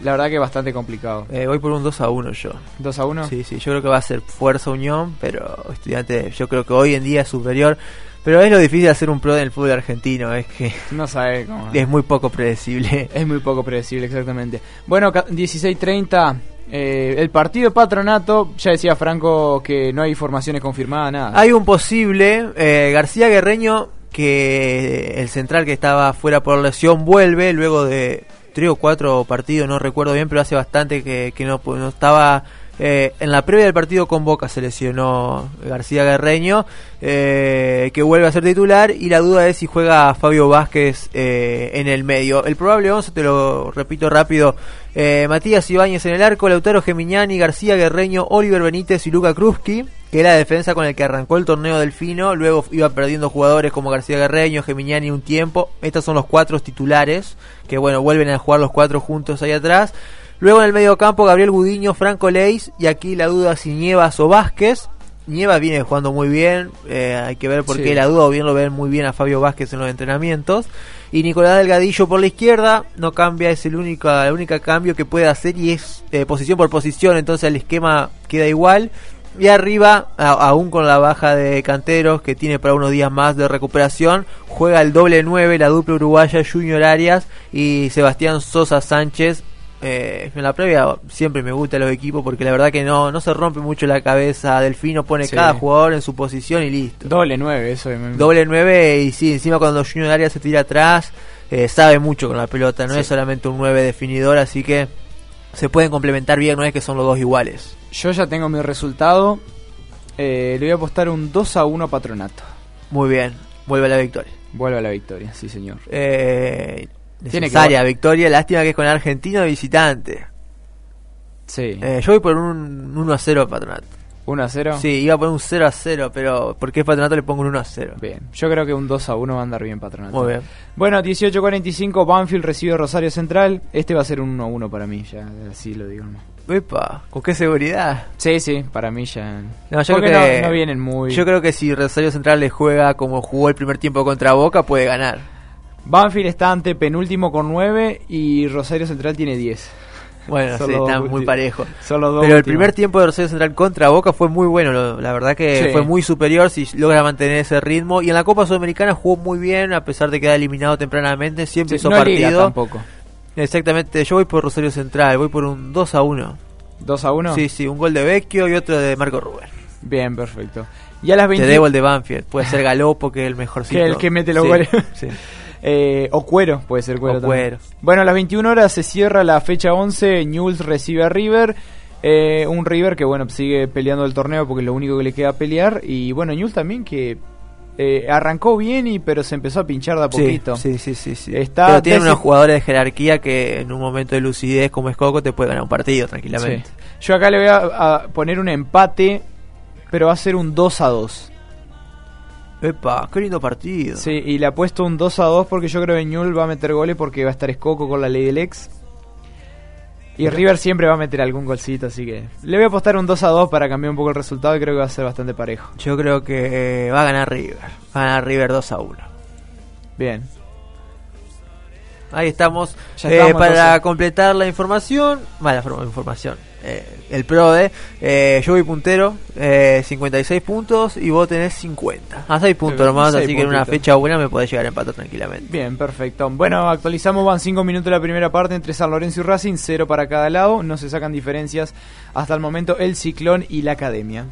la verdad que es bastante complicado. Eh, voy por un 2 a 1 yo. 2 a 1. Sí, sí, yo creo que va a ser fuerza Unión, pero estudiante yo creo que hoy en día es superior. Pero es lo difícil de hacer un pro en el fútbol argentino, es que No sabe cómo. *laughs* es muy poco predecible. Es muy poco predecible, exactamente. Bueno, ca- 16.30, eh, el partido de patronato, ya decía Franco que no hay informaciones confirmadas, nada. Hay un posible, eh, García Guerreño, que el central que estaba fuera por lesión vuelve luego de tres o cuatro partidos, no recuerdo bien, pero hace bastante que, que no, no estaba... eh, en la previa del partido con Boca se lesionó García Guerreño, eh, que vuelve a ser titular y la duda es si juega Fabio Vázquez eh, en el medio. El probable 11, te lo repito rápido, eh, Matías Ibáñez en el arco, Lautaro Gemignani, García Guerreño, Oliver Benítez y Luca Kruski, que era la defensa con el que arrancó el torneo Delfino, luego iba perdiendo jugadores como García Guerreño, Gemignani un tiempo, estos son los cuatro titulares, que bueno, vuelven a jugar los cuatro juntos ahí atrás. Luego en el medio campo Gabriel Gudiño, Franco Leis y aquí la duda si Nievas o Vázquez. Nievas viene jugando muy bien, eh, hay que ver por Sí. qué la duda o bien lo ven muy bien a Fabio Vázquez en los entrenamientos. Y Nicolás Delgadillo por la izquierda, no cambia, es el único, el único cambio que puede hacer y es eh, posición por posición, entonces el esquema queda igual. Y arriba, a- aún con la baja de Canteros, que tiene para unos días más de recuperación, juega el doble 9, la dupla uruguaya Junior Arias y Sebastián Sosa Sánchez. Eh, en la previa siempre me gustan los equipos porque la verdad que no, no se rompe mucho la cabeza. Delfino pone Sí. cada jugador en su posición y listo. Doble 9, eso. es- Doble 9 y sí, encima cuando Junior Arias se tira atrás, eh, sabe mucho con la pelota, no Sí. es solamente un 9 definidor, así que se pueden complementar bien, no es que son los dos iguales. Yo ya tengo mi resultado. Eh, le voy a apostar un 2 a 1 a patronato. Muy bien, vuelve a la victoria. Vuelve a la victoria, sí señor. Eh, Que necesaria vol- victoria, lástima que es con Argentino visitante. Sí. Eh, yo voy por un 1 a 0 Patronato. 1 a 0. Sí, iba a poner un 0 a 0, pero porque es Patronato le pongo un 1 a 0. Bien, yo creo que un 2 a 1 va a andar bien patronato. Muy bien. Bueno, 18.45, Banfield recibe Rosario Central. Este va a ser un 1 a 1 para mí, ya así lo digo. Epa, ¿con qué seguridad? Sí, sí, para mí ya. No, yo Porque creo que no, no vienen muy. Yo creo que si Rosario Central le juega como jugó el primer tiempo contra Boca, puede ganar. Banfield está ante penúltimo con 9 y Rosario Central tiene 10. Bueno, sí, están muy parejos. Pero el últimos. primer tiempo de Rosario Central contra Boca fue muy bueno. lo- La verdad que Sí. fue muy superior si logra mantener ese ritmo. Y en la Copa Sudamericana jugó muy bien, a pesar de quedar eliminado tempranamente. Siempre Sí, hizo no partido. tampoco. Exactamente, yo voy por Rosario Central, voy por un 2 a 1. 2 a 1. Sí, sí, un gol de Vecchio y otro de Marco Rubén. Bien, perfecto. Y a las 20. Te debo el de Banfield, puede ser Galopo que es el mejorcito. Que el que mete los goles. sí. *laughs* Eh, o Cuero, puede ser Cuero O también. Cuero. Bueno, a las 21 horas se cierra la fecha 11. Newell's recibe a River. Eh, un River que, bueno, sigue peleando el torneo porque es lo único que le queda pelear. Y bueno, Newell's también que eh, arrancó bien, y pero se empezó a pinchar de a poquito. Sí, sí, sí. sí. Está Pero tiene unos jugadores de jerarquía que en un momento de lucidez como es Coco te puede ganar un partido tranquilamente. Sí. Yo acá le voy a, a poner un empate, pero va a ser un 2 a 2. Epa, qué lindo partido. Sí, y le apuesto un 2 a 2 porque yo creo que Ñul va a meter goles porque va a estar Escoco con la ley del ex. Y River siempre va a meter algún golcito, así que le voy a apostar un 2 a 2 para cambiar un poco el resultado y creo que va a ser bastante parejo. Yo creo que eh, va a ganar River. Va a ganar River 2 a 1. Bien. Ahí estamos. Ya Eh, estamos, para entonces. completar la información, vale, la información. eh, el PRODE, eh, yo voy puntero, eh, 56 puntos y vos tenés 50. A 6 puntos Eh, nomás, así que en una fecha buena me podés llegar a empatar tranquilamente. Bien, perfecto. Bueno, actualizamos, van 5 minutos la primera parte entre San Lorenzo y Racing, cero para cada lado, no se sacan diferencias hasta el momento el Ciclón y la Academia.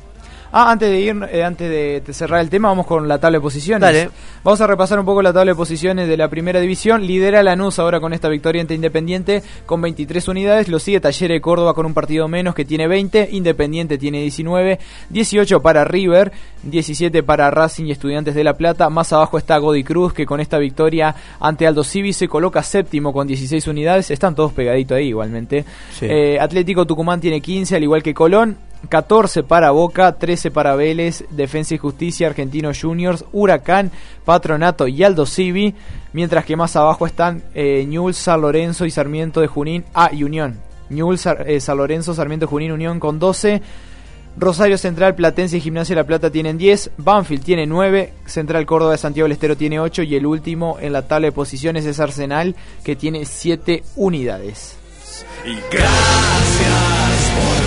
Ah, antes de ir, eh, antes de, de cerrar el tema, vamos con la tabla de posiciones. Dale. Vamos a repasar un poco la tabla de posiciones de la primera división. Lidera Lanús ahora con esta victoria ante Independiente con 23 unidades. Lo sigue Talleres de Córdoba con un partido menos que tiene 20. Independiente tiene 19. 18 para River. 17 para Racing y Estudiantes de La Plata. Más abajo está Godi Cruz que con esta victoria ante Aldo Civi se coloca séptimo con 16 unidades. Están todos pegaditos ahí igualmente. Sí. Eh, Atlético Tucumán tiene 15 al igual que Colón. 14 para Boca, 13 para Vélez, Defensa y Justicia, Argentinos Juniors, Huracán, Patronato y Aldo Civi, mientras que más abajo están eh, San Lorenzo y Sarmiento de Junín, ah, y Unión. Newell's, eh, San Lorenzo, Sarmiento de Junín, Unión con 12. Rosario Central, Platense y Gimnasia La Plata tienen 10, Banfield tiene 9, Central Córdoba de Santiago del Estero tiene 8 y el último en la tabla de posiciones es Arsenal que tiene 7 unidades. Y gracias por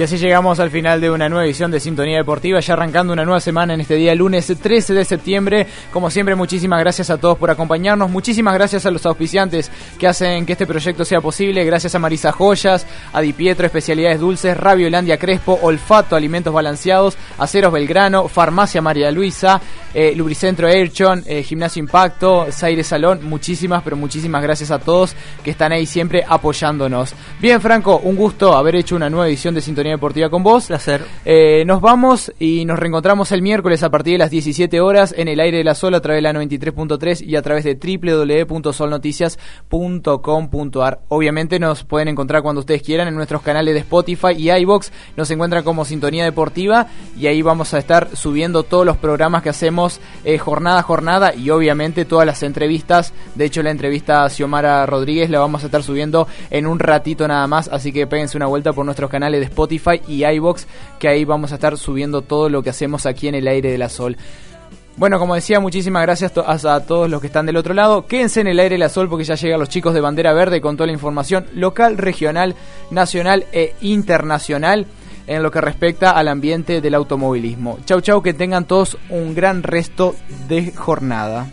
Y así llegamos al final de una nueva edición de Sintonía Deportiva, ya arrancando una nueva semana en este día, lunes 13 de septiembre. Como siempre, muchísimas gracias a todos por acompañarnos, muchísimas gracias a los auspiciantes que hacen que este proyecto sea posible, gracias a Marisa Joyas, a Di Pietro, Especialidades Dulces, Rabiolandia Crespo, Olfato, Alimentos Balanceados, Aceros Belgrano, Farmacia María Luisa, eh, Lubricentro Airchon, eh, Gimnasio Impacto, Zaire Salón, muchísimas, pero muchísimas gracias a todos que están ahí siempre apoyándonos. Bien, Franco, un gusto haber hecho una nueva edición de Sintonía Deportiva con vos. Placer. Eh, nos vamos y nos reencontramos el miércoles a partir de las 17 horas en el aire de la Sol a través de la 93.3 y a través de www.solnoticias.com.ar. Obviamente nos pueden encontrar cuando ustedes quieran en nuestros canales de Spotify y iBox. Nos encuentran como Sintonía Deportiva y ahí vamos a estar subiendo todos los programas que hacemos eh, jornada a jornada y obviamente todas las entrevistas. De hecho, la entrevista a Xiomara Rodríguez la vamos a estar subiendo en un ratito nada más, así que péguense una vuelta por nuestros canales de Spotify y iBox, que ahí vamos a estar subiendo todo lo que hacemos aquí en el aire de la Sol. Bueno, como decía, muchísimas gracias a todos los que están del otro lado. Quédense en el aire la sol porque ya llegan los chicos de Bandera Verde con toda la información local, regional, nacional e internacional en lo que respecta al ambiente del automovilismo. Chau chau, que tengan todos un gran resto de jornada.